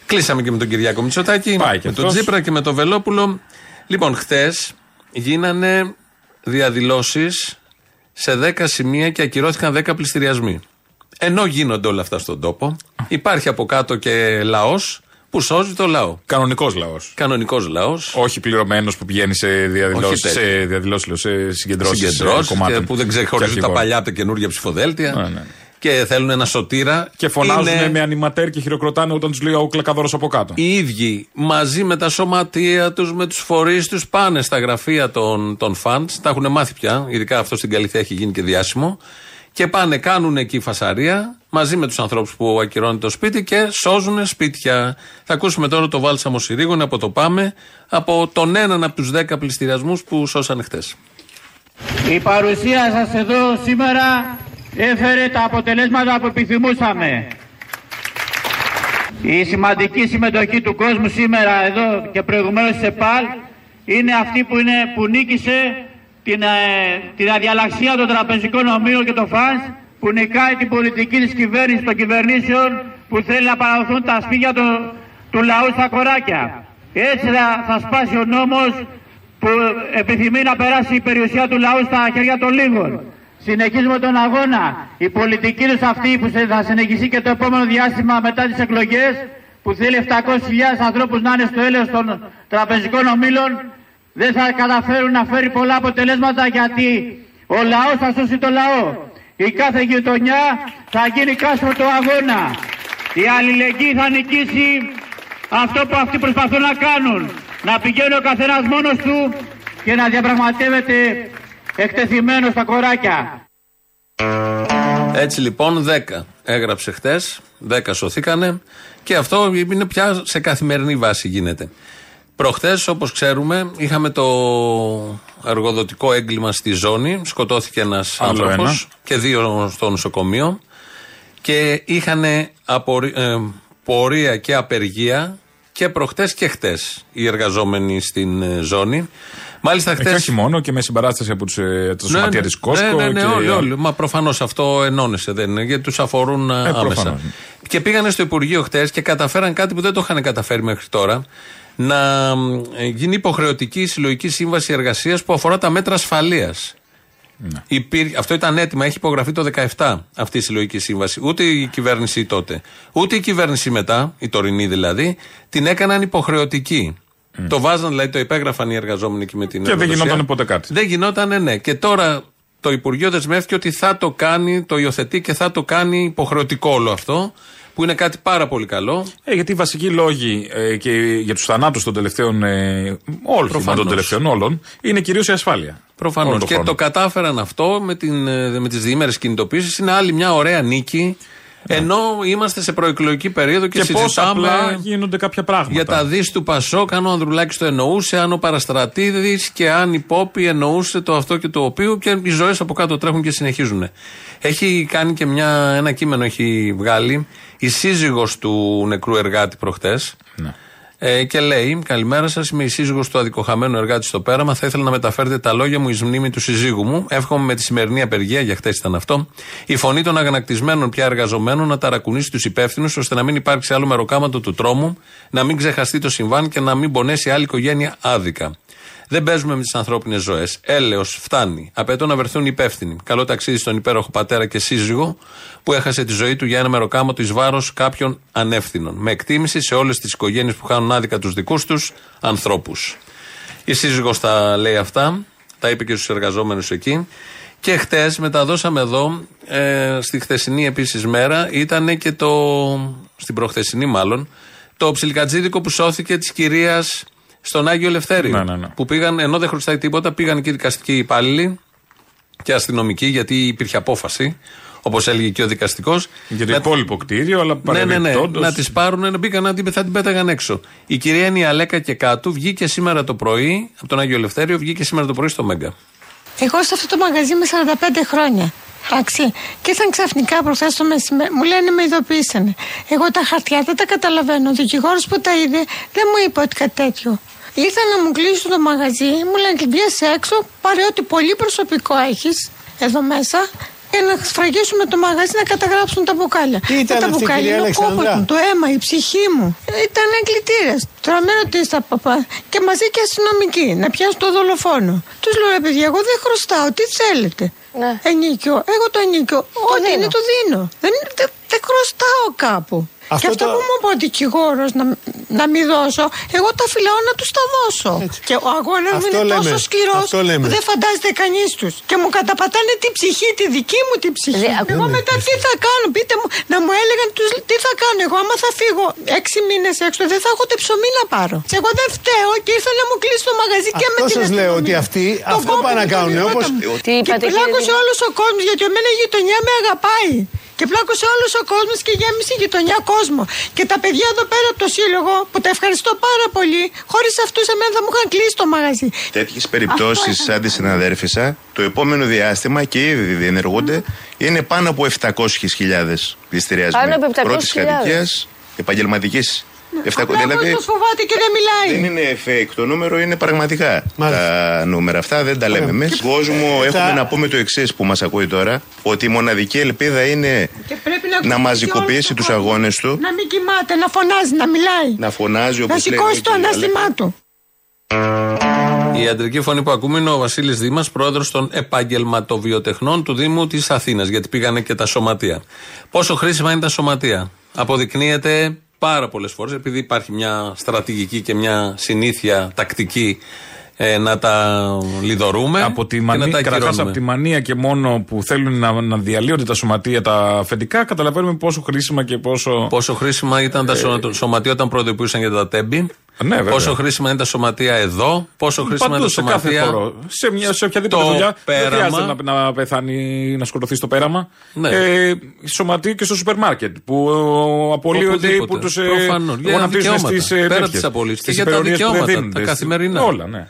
Κλείσαμε και με τον Κυριάκο Μητσοτάκη, Πάει και με τον αυτός. Τζίπρα και με τον Βελόπουλο. Λοιπόν, χθες γίνανε διαδηλώσεις σε 10 σημεία και ακυρώθηκαν 10 πληστηριασμοί. Ενώ γίνονται όλα αυτά στον τόπο, υπάρχει από κάτω και λαός που σώζει το λαό. Κανονικός λαός. Κανονικός λαός. Όχι πληρωμένος που πηγαίνει σε διαδηλώσεις, τέτοιο. σε, διαδηλώσεις, λέω, σε συγκεντρώσεις Συγκεντρώσεις κομμάτων. που δεν ξεχωρίζουν Και τα αρχηγών. παλιά από τα καινούργια ψηφοδέλτια. Ναι, ναι. Και θέλουν ένα σωτήρα. Και φωνάζουν Είναι με ανηματέρ και χειροκροτάνε όταν τους λέει ο κλακαδόρος από κάτω. οι ίδιοι μαζί με τα σωματεία τους, με τους φορείς τους, πάνε στα γραφεία των, των fans. Τα έχουν μάθει πια. Ειδικά αυτό στην Καλυθέα έχει γίνει και διάσημο. Και πάνε, κάνουν εκεί φασαρία μαζί με τους ανθρώπους που ακυρώνουν το σπίτι και σώζουν σπίτια. Θα ακούσουμε τώρα το βάλσαμο Συρίγων από το Πάμε, από τον έναν από τους δέκα πληστηριασμούς που σώσανε χτες. Η παρουσία σας εδώ σήμερα έφερε τα αποτελέσματα που επιθυμούσαμε. Η σημαντική συμμετοχή του κόσμου σήμερα εδώ και προηγουμένως σε ΠΑΛ είναι αυτή που, είναι, που νίκησε την, ε, την αδιαλαξία των τραπεζικών ομοίων και των ΦΑΝΣ που νικάει την πολιτική της κυβέρνησης των κυβερνήσεων που θέλει να παραδοθούν τα σπίτια του, του λαού στα κοράκια. Έτσι θα, θα σπάσει ο νόμος που επιθυμεί να περάσει η περιουσία του λαού στα χέρια των λίγων. Συνεχίζουμε τον αγώνα. Η πολιτική τους αυτή που σε- θα συνεχιστεί και το επόμενο διάστημα μετά τις εκλογές που που θέλει 700.000 ανθρώπους να είναι στο έλεος των τραπεζικών ομίλων δεν θα καταφέρουν να φέρει πολλά αποτελέσματα γιατί ο λαός θα σώσει το λαό. Η κάθε γειτονιά θα γίνει κάστρο του αγώνα. Η αλληλεγγύη θα νικήσει αυτό που αυτοί προσπαθούν να κάνουν. Να πηγαίνει ο καθένας μόνος του και να διαπραγματεύεται εκτεθειμένος στα κοράκια. Έτσι λοιπόν 10 έγραψε χτες, 10 σωθήκανε και αυτό είναι πια σε καθημερινή βάση γίνεται. Προχθές, όπως ξέρουμε, είχαμε το εργοδοτικό έγκλημα στη ζώνη. Σκοτώθηκε ένας Άλλο άνθρωπος ένα. και δύο στο νοσοκομείο. Και είχαν πορεία και απεργία και προχτέ και χτες οι εργαζόμενοι στην ε, ζώνη. Μάλιστα Ε, χτε. Και όχι μόνο και με συμπαράσταση από τους ε, το σωματεία τη Κόσκο. Ναι, ναι, ναι, και... όλοι, όλοι. Μα προφανώς αυτό ενώνεσαι, δεν είναι, γιατί τους αφορούν ε, άμεσα. προφανώς. Και πήγανε στο Υπουργείο χτες και καταφέραν κάτι που δεν το είχαν καταφέρει μέχρι τώρα. Να μ, ε, γίνει υποχρεωτική συλλογική σύμβαση εργασίας που αφορά τα μέτρα ασφαλείας. Ναι. Αυτό ήταν έτοιμα, έχει υπογραφεί το 17 αυτή η συλλογική σύμβαση. Ούτε η κυβέρνηση τότε, ούτε η κυβέρνηση μετά, η τωρινή δηλαδή, την έκαναν υποχρεωτική. Το βάζαν, δηλαδή το υπέγραφαν οι εργαζόμενοι εκεί με την Και δεν εργοδοσία. γινόταν ποτέ κάτι. Δεν γινόταν, ναι. Και τώρα το Υπουργείο δεσμεύτηκε ότι θα το κάνει, το υιοθετεί και θα το κάνει υποχρεωτικό όλο αυτό, που είναι κάτι πάρα πολύ καλό. Ε, γιατί οι βασικοί λόγοι ε, και για τους θανάτους των τελευταίων. Ε, όλων Προφανώς. των τελευταίων όλων είναι κυρίως η ασφάλεια. Προφανώς. Όλο τον Και χρόνο. το κατάφεραν αυτό με, την, ε, με τις διήμερες κινητοποίησεις. Είναι άλλη μια ωραία νίκη. Ενώ είμαστε σε προεκλογική περίοδο και, Ναι. Και πώς συζητάμε απλά γίνονται κάποια πράγματα. για τα δις του Πασόκ, αν ο Ανδρουλάκης το εννοούσε, αν ο Παραστρατήδης και αν η Πόπη εννοούσε το αυτό και το οποίο και οι ζωές από κάτω τρέχουν και συνεχίζουν. Έχει κάνει και μια, ένα κείμενο έχει βγάλει η σύζυγος του νεκρού εργάτη προχτές Ναι. Ε, και λέει: Καλημέρα σας, είμαι η σύζυγος του αδικοχαμένου εργάτη στο πέραμα. Θα ήθελα να μεταφέρετε τα λόγια μου εις μνήμη του συζύγου μου. Εύχομαι με τη σημερινή απεργία, για χτε ήταν αυτό, η φωνή των αγανακτισμένων πια εργαζομένων να ταρακουνήσει τους υπεύθυνους, ώστε να μην υπάρξει άλλο μεροκάματο του τρόμου, να μην ξεχαστεί το συμβάν και να μην πονέσει άλλη οικογένεια άδικα. Δεν παίζουμε με τις ανθρώπινες ζωές. Έλεος, φτάνει. Απαιτώ να βρεθούν υπεύθυνοι. Καλό ταξίδι στον υπέροχο πατέρα και σύζυγο που έχασε τη ζωή του για ένα μεροκάματο εις βάρος κάποιων ανεύθυνων. Με εκτίμηση σε όλες τις οικογένειες που χάνουν άδικα τους δικούς τους ανθρώπους. Η σύζυγος τα λέει αυτά, τα είπε και στους εργαζόμενους εκεί. Και χτες μεταδώσαμε εδώ, ε, στη χθεσινή επίσης μέρα, ήταν και το. στην προχθεσινή μάλλον, το ψιλικατζίδικο που σώθηκε της κυρίας στον Άγιο Ελευθέριο. Ναι, ναι, ναι. Που πήγαν, ενώ δεν χρωστάει τίποτα, πήγαν και οι δικαστικοί υπάλληλοι και αστυνομικοί, γιατί υπήρχε απόφαση, όπως έλεγε και ο δικαστικός. Για το υπόλοιπο κτίριο, αλλά Ναι, ναι, ναι. παρεμπιπτόντως- Να τις πάρουν, να μπήκαν, να την, θα την πέταγαν έξω. Η κυρία είναι η Αλέκα και κάτω, βγήκε σήμερα το πρωί, από τον Άγιο Ελευθέριο, βγήκε σήμερα το πρωί στο Μέγκα. Εγώ σε αυτό το μαγαζί με 45 χρόνια. Εντάξει. Και ήρθαν ξαφνικά προχθέ το μεσημέρι. Μου λένε με ειδοποίησανε. Εγώ τα χαρτιά δεν τα καταλαβαίνω. Ο δικηγόρος που τα είδε δεν μου είπε ότι κάτι τέτοιο. Ήρθαν να μου κλείσουν το μαγαζί, μου λένε και βγες έξω, πάρε ό,τι πολύ προσωπικό έχεις εδώ μέσα και να σφραγίσουμε το μαγαζί να καταγράψουν τα μπουκάλια. Τι ήταν Ε, τα αυτή, μπουκάλια κυρία είναι ο κόπος Αλεξανδρά; μου, το αίμα, η ψυχή μου. Ήταν εγκλητήρες. Τώρα με ρωτήσει τα παπά. Και μαζί και αστυνομικοί να πιάσουν το δολοφόνο. Τους λέω ρε παιδιά, εγώ δεν χρωστάω, τι θέλετε. Ναι. Ενίκιο, εγώ το ενίκιο. Ό,τι δίνω. είναι το δίνω. Δεν, είναι- δεν, δεν χρωστάω κάπου. Αυτό και αυτό το- που μου είπε ο δικηγόρος να, να μην δώσω, εγώ τα φυλάω να τους τα δώσω. Και ο αγώνας μου Αυτό είναι λέμε. τόσο σκληρός Αυτό λέμε. που δεν φαντάζεται κανείς τους. Και μου καταπατάνε την ψυχή, τη δική μου την ψυχή. Δε- εγώ Ναι. μετά τι θα κάνω, πείτε μου, να μου έλεγαν τους, τι θα κάνω. Εγώ, άμα θα φύγω έξι μήνες έξω, δεν θα έχω ούτε ψωμί να πάρω. Και εγώ δεν φταίω και ήρθα να μου κλείσει το μαγαζί και με Αυτό την σας λέω, αστυνομία. ότι αυτοί Τον αυτό κόπο πάνε να μου, τον κάνουν, ηρώτα όπως- μου. Τι είπατε, και κύριε πλάκωσε Δημήτρη; όλος ο κόσμος, γιατί εμένα η γειτονιά με αγαπάει. Και πλάκωσε όλο ο κόσμος και γέμισε η γειτονιά κόσμο. Και τα παιδιά εδώ πέρα από το σύλλογο, που τα ευχαριστώ πάρα πολύ, χωρίς αυτούς εμένα θα μου είχαν κλείσει το μαγαζί. Τέτοιες περιπτώσεις Αυτό σαν τη συναδέρφισσα, το επόμενο διάστημα και ήδη διενεργούνται, είναι πάνω από 700.000 πληστηριασμοί. Πάνω από 700.000. Πρώτη κατοικίας, επαγγελματικής. Απλά δηλαδή... το φοβάται και δεν μιλάει. δεν είναι fake το νούμερο, είναι πραγματικά Μάλιστα. τα νούμερα αυτά. Δεν τα λέμε Ωραία. εμείς. Κόσμο, Τα- έχουμε να πούμε το εξής που μας ακούει τώρα: Ότι η μοναδική ελπίδα είναι Και πρέπει να, να ακούσει μαζικοποιήσει όλος ο τους κόσμος. αγώνες του, Να μην κοιμάται, να φωνάζει, να μιλάει. να φωνάζει όπως Να σηκώσει το ανάστημά του. Η ιατρική φωνή που ακούμε είναι ο Βασίλης Δήμας, πρόεδρος των επαγγελματοβιοτεχνών του Δήμου της Αθήνας, γιατί πήγανε και τα σωματεία. Πόσο χρήσιμα είναι τα σωματεία. Αποδεικνύεται πάρα πολλές φορές, επειδή υπάρχει μια στρατηγική και μια συνήθεια τακτική ε, να τα λιδωρούμε Από τη και να μανία, τα καταρχάς ακυρώνουμε. από τη μανία και μόνο που θέλουν να, να διαλύονται τα σωματεία τα αφεντικά, καταλαβαίνουμε πόσο χρήσιμα και πόσο. Πόσο χρήσιμα ήταν τα σω- σωματεία όταν προειδοποιούσαν για τα τέμπη. Ε, Ναι, βέβαια. πόσο χρήσιμα είναι τα σωματεία εδώ. Πόσο χρήσιμα είναι Παντού τα σε κάθε σωματεία. χώρο. Σε, μια, σε οποιαδήποτε Το δουλειά πέραμα. δεν χρειάζεται να, να πεθάνει, να σκοτωθεί στο πέραμα. Ναι. Ε, σωματείο και στο σούπερ μάρκετ που ε, απολύονται ή που Οπουδήποτε. τους ε, Προφανώς. Για γονατίζουν δικαιώματα. στις, ε, Πέρα τέτοιες. της απολύσης. Στις Και για τα υπερορίες που δεν δικαιώματα, δίνονται, τα στις- καθημερινά. Όλα, ναι.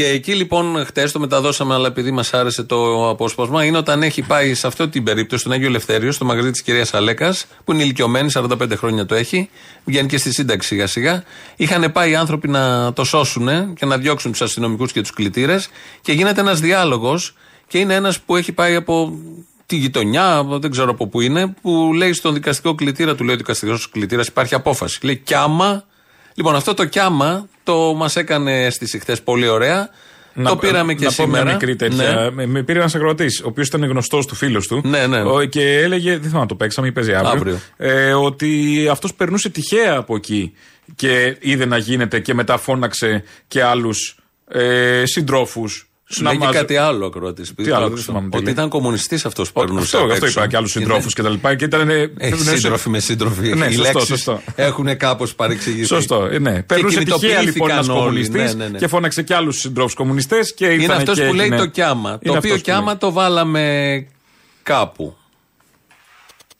Και εκεί λοιπόν χτες το μεταδώσαμε, αλλά επειδή μας άρεσε το απόσπασμα, είναι όταν έχει πάει σε αυτή την περίπτωση στον Άγιο Ελευθέριος, στο μαγαζί της κυρίας Αλέκας, που είναι ηλικιωμένη, 45 χρόνια το έχει, βγαίνει και στη σύνταξη σιγά σιγά. Είχαν πάει οι άνθρωποι να το σώσουν και να διώξουν τους αστυνομικούς και τους κλητήρες και γίνεται ένας διάλογος και είναι ένας που έχει πάει από τη γειτονιά, από- δεν ξέρω από πού είναι, που λέει στον δικαστικό κλητήρα, του λέει ο δικαστικός κλητήρας, υπάρχει απόφαση. Λέει κι άμα. Λοιπόν, αυτό το κι άμα το μας έκανε αίσθηση χθες πολύ ωραία. το πήραμε και να πω σήμερα. μια μικρή τέτοια. Ναι. Με, με πήρε ένας ακροατής, ο οποίος ήταν γνωστός του φίλου του. Ναι, ναι. Ο- και έλεγε, δεν θυμάμαι να το παίξαμε ή παίζει αύριο. Αύριο. Ε, ότι αυτός περνούσε τυχαία από εκεί και είδε να γίνεται και μετά φώναξε και άλλους ε, συντρόφους. Σου λέει και κάτι άλλο ακροατής. Τι άλλο, δεν θυμάμαι τι Ότι λέει. ήταν κομμουνιστής αυτός που περνούσε. Αυτό, απ' αυτό έξω. είπα και άλλους συντρόφους και τα λοιπά. Και ήταν. Έχει σύντροφοι με σύντροφοι. Ναι, Οι σωστό, λέξεις σωστό. έχουν κάπως παρεξηγηθεί. Σωστό, ε, ναι. Περνούσε τυχαία λοιπόν ένας κινητοποιήθηκαν όλοι. κομμουνιστής Ναι, ναι, ναι. και φώναξε και άλλους συντρόφους κομμουνιστές. Είναι αυτός που λέει το κιάμα. Το οποίο κιάμα το βάλαμε κάπου.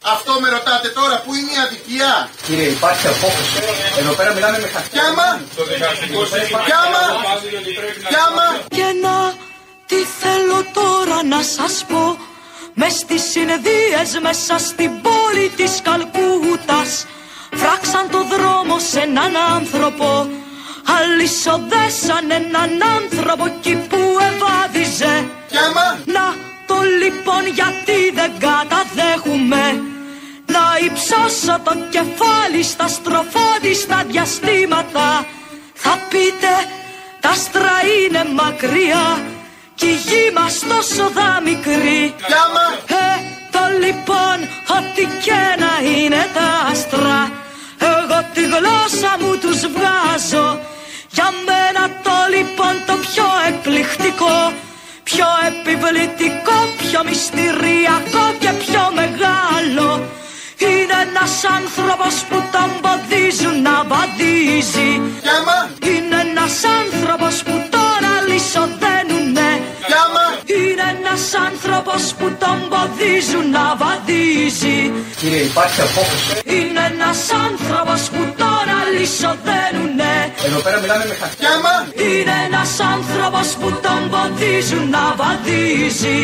Αυτό με ρωτάτε τώρα, πού είναι η αδικία; Κύριε, υπάρχει απόφαση. Εδώ πέρα μιλάμε με χαρτιά. Κιάμα. Κιάμα. Κιάμα. Και να τι θέλω τώρα να σας πω μες στις συνεδρίες μέσα στην πόλη της Καλκούτας Φράξαν το δρόμο σε έναν άνθρωπο Αλυσοδέσαν έναν άνθρωπο εκεί που ευάδιζε Κιάμα. Να το λοιπόν γιατί δεν καταδέχουμε Να υψώσω το κεφάλι στα στροφόδιστα διαστήματα. Θα πείτε τα άστρα είναι μακριά κι η γη μας τόσο δα μικρή Κιάμα. Ε, το λοιπόν ό,τι και να είναι τα άστρα Εγώ τη γλώσσα μου τους βγάζω. Για μένα το λοιπόν το πιο εκπληκτικό Πιο επιβλητικό, πιο μυστηριακό και πιο μεγάλο Είναι ένας άνθρωπος που τον ποδίζουν να βαδίζει Κιάμα. Είναι ένας άνθρωπος που τον αλυσοδένουνε Κιάμα. Είναι ένας άνθρωπος που τον ποδίζουν να βαδίζει Κύριε, υπάρχει απόφαση. Είναι ένας άνθρωπος που τον αλυσοδένουνε Εδώ πέρα μιλάμε με χαρτιά. Κιάμα. Είναι ένας άνθρωπος που τον ποδίζουν να βαδίζει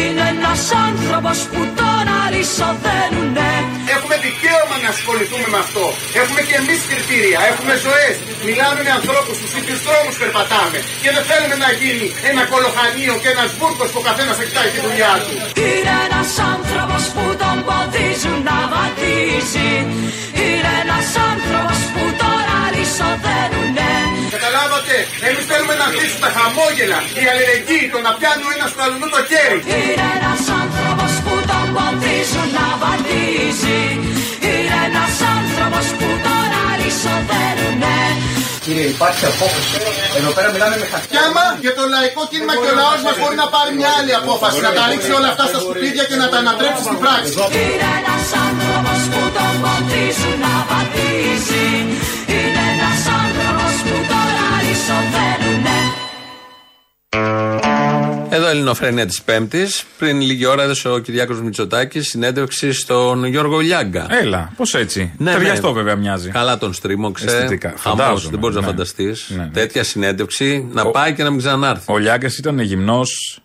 Είναι ένας άνθρωπος που τον αλυσοδένουνε Έχουμε δικαίωμα να ασχοληθούμε με αυτό. Έχουμε και εμείς κριτήρια. Έχουμε ζωές. Μιλάμε με ανθρώπους, του ίδιους δρόμους περπατάμε. Και δεν θέλουμε να γίνει ένα κολοχανίο και ένας βούρκος που ο καθένας θα κοιτάει τη δουλειά του. Είναι ένας άνθρωπος που τον ποδίζουν να βαδίζει να αφήσουμε τα χαμόγελα, η αλληλεγγύη, το να πιάνουν ένα στο αλλού το χέρι. Είναι ένας άνθρωπος που τον ποδίζουν να βαδίζει Είναι ένας άνθρωπος που τον αλυσοδένουνε Κύριε, υπάρχει απόφαση. Εδώ πέρα μιλάμε με χαρτιά. Κιάμα και το λαϊκό κίνημα και ο λαός μας μπορεί να πάρει μια άλλη απόφαση. Να τα ρίξει όλα αυτά στα σκουπίδια και να τα ανατρέψει στην πράξη. Είναι ένας άνθρωπος που τον ποδίζουν να βαδίζει Εδώ Ελληνοφρένια της Πέμπτης. Πριν λίγη ώρα έδωσε ο Κυριάκος Μητσοτάκης συνέντευξη στον Γιώργο Λιάγκα. Έλα, πώς έτσι. Ναι, Ταιριαστό ναι. βέβαια μοιάζει. Καλά τον στρίμωξε. Αισθητικά. Χαμός, Φαντάζομαι, δεν μπορείς να ναι. φανταστείς. Ναι, ναι. Τέτοια συνέντευξη να πάει και να μην ξανάρθει. Ο Λιάγκας ήταν γυμνός.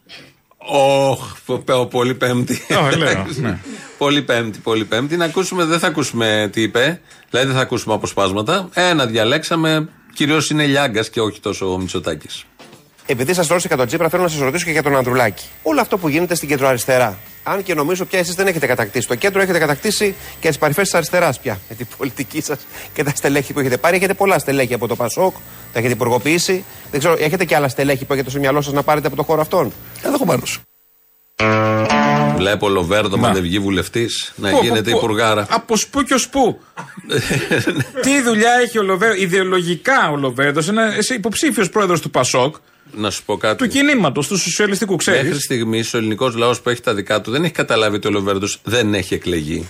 Όχ, πο- πο- πολύ πέμπτη. Ω, λέω, ναι. πολύ πέμπτη, πολύ πέμπτη. Να ακούσουμε, δεν θα ακούσουμε τι είπε. Δηλαδή δεν θα ακούσουμε αποσπάσματα. Ένα διαλέξαμε. Κυρίως είναι Λιάγκας και όχι τόσο ο Μητσοτάκης. Επειδή σας ρώτησα για τον Τσίπρα, θέλω να σας ρωτήσω και για τον Ανδρουλάκη. Όλο αυτό που γίνεται στην κεντροαριστερά. Αν και νομίζω πια εσείς δεν έχετε κατακτήσει. Το κέντρο έχετε κατακτήσει και τις παρυφές της αριστεράς πια. Με την πολιτική σας και τα στελέχη που έχετε πάρει. Έχετε πολλά στελέχη από το Πασόκ, τα έχετε υπουργοποιήσει. Δεν ξέρω, έχετε και άλλα στελέχη που έχετε στο μυαλό σας να πάρετε από το χώρο αυτόν; Ενδεχομένως. Βλέπω Λοβέρδο, Να. μα δεν βγει βουλευτής, να Πού, πού, γίνεται πού. υπουργάρα. Από σπου και ως πού. Τι δουλειά έχει ο Λοβέρδος; Ιδεολογικά ο Λοβέρδος είναι υποψήφιος πρόεδρος του Πασόκ, Να σου πω κάτι. του κινήματος, του σοσιαλιστικού, ξέρεις. Μέχρι στιγμής ο ελληνικός λαός που έχει τα δικά του δεν έχει καταλάβει ότι ο Λοβέρδο δεν έχει εκλεγεί.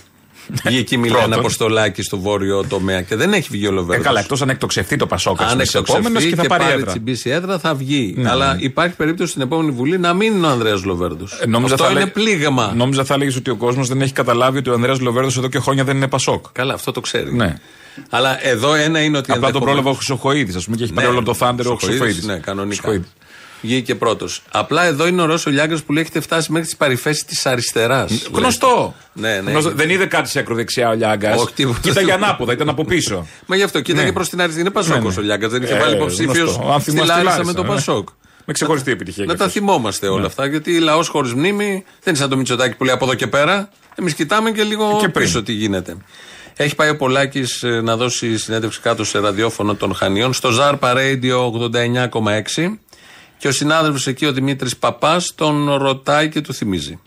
Βγήκε η Μιλένα Πρώτον. Αποστολάκη στο βόρειο τομέα και δεν έχει βγει ο Ε, Λοβέρδο. καλά, εκτός αν εκτοξευτεί το Πασόκ Αν ας πούμε, επόμενος εκτοξευτεί και θα και πάρει πάρει έδρα. τσιμπήσει έδρα θα βγει. Ναι, Αλλά ναι. υπάρχει περίπτωση στην επόμενη Βουλή να μην είναι ο Ανδρέας Λοβέρδο. Ε, νόμιζα Αυτό θα είναι λέ- πλήγμα. Νόμιζα θα έλεγε ότι ο κόσμος δεν έχει καταλάβει ότι ο Ανδρέας Λοβέρδο εδώ και χρόνια δεν είναι Πασόκ. Καλά, αυτό το ξέρει. Ναι. Αλλά εδώ ένα είναι ότι. Απλά τον ενδεχομένως- πρόλαβε ο Χρυσοχοίδης, ας πούμε, και έχει πάρει Ναι, όλο το Θάντερο ο Χρυσοχοίδης, Χρυσοχοίδης. Ναι, κανονικά. Βγήκε πρώτος. Απλά εδώ είναι ο Ρώσο Λιάγκα που λέει έχετε φτάσει μέχρι τις παρυφέσεις της αριστεράς. Γνωστό. Ναι, ναι. Γνωστό. Δεν είδε κάτι σε ακροδεξιά ο Λιάγκα. Όχι, τίποτα. Κοίταγε ανάποδα, ήταν από πίσω. Μα γι' αυτό κοίταγε Ναι. προς την αριστερά. Είναι Πασόκο Ναι, ναι. ο Λιάγκα. Δεν είχε Ε, βάλει υποψήφιος γνωστό. Αν στη θυμάστε, Λάρισα Λάρισα, με τον ναι. Πασόκ. Με ξεχωριστή επιτυχία. Να κι τα αυτός. θυμόμαστε όλα Ναι. αυτά. Γιατί λαός χωρίς μνήμη δεν είναι σαν το Μητσοτάκι που λέει από εδώ και πέρα. Εμείς κοιτάμε και λίγο Και πριν. πίσω τι γίνεται. Έχει πάει ο Πολάκης να δώσει συνέντευξη κάτω σε ραδιόφωνο των Χανιών στο Ζάρπα Radio 89,6 και ο συνάδελφος εκεί, ο Δημήτρης Παπάς, τον ρωτάει και του θυμίζει.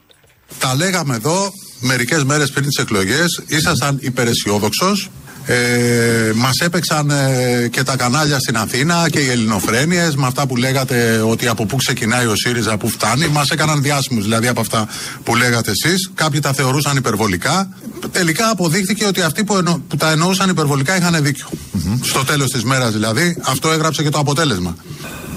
Τα λέγαμε εδώ μερικές μέρες πριν τις εκλογές, ήσασταν υπεραισιόδοξος. Ε, μας έπαιξαν ε, και τα κανάλια στην Αθήνα και οι ελληνοφρένειες με αυτά που λέγατε ότι από πού ξεκινάει ο ΣΥΡΙΖΑ, πού φτάνει. Μας έκαναν διάσημους δηλαδή από αυτά που λέγατε εσείς. Κάποιοι τα θεωρούσαν υπερβολικά. Τελικά αποδείχθηκε ότι αυτοί που, εννο- που τα εννοούσαν υπερβολικά είχαν δίκιο. Στο τέλος της μέρας δηλαδή αυτό έγραψε και το αποτέλεσμα.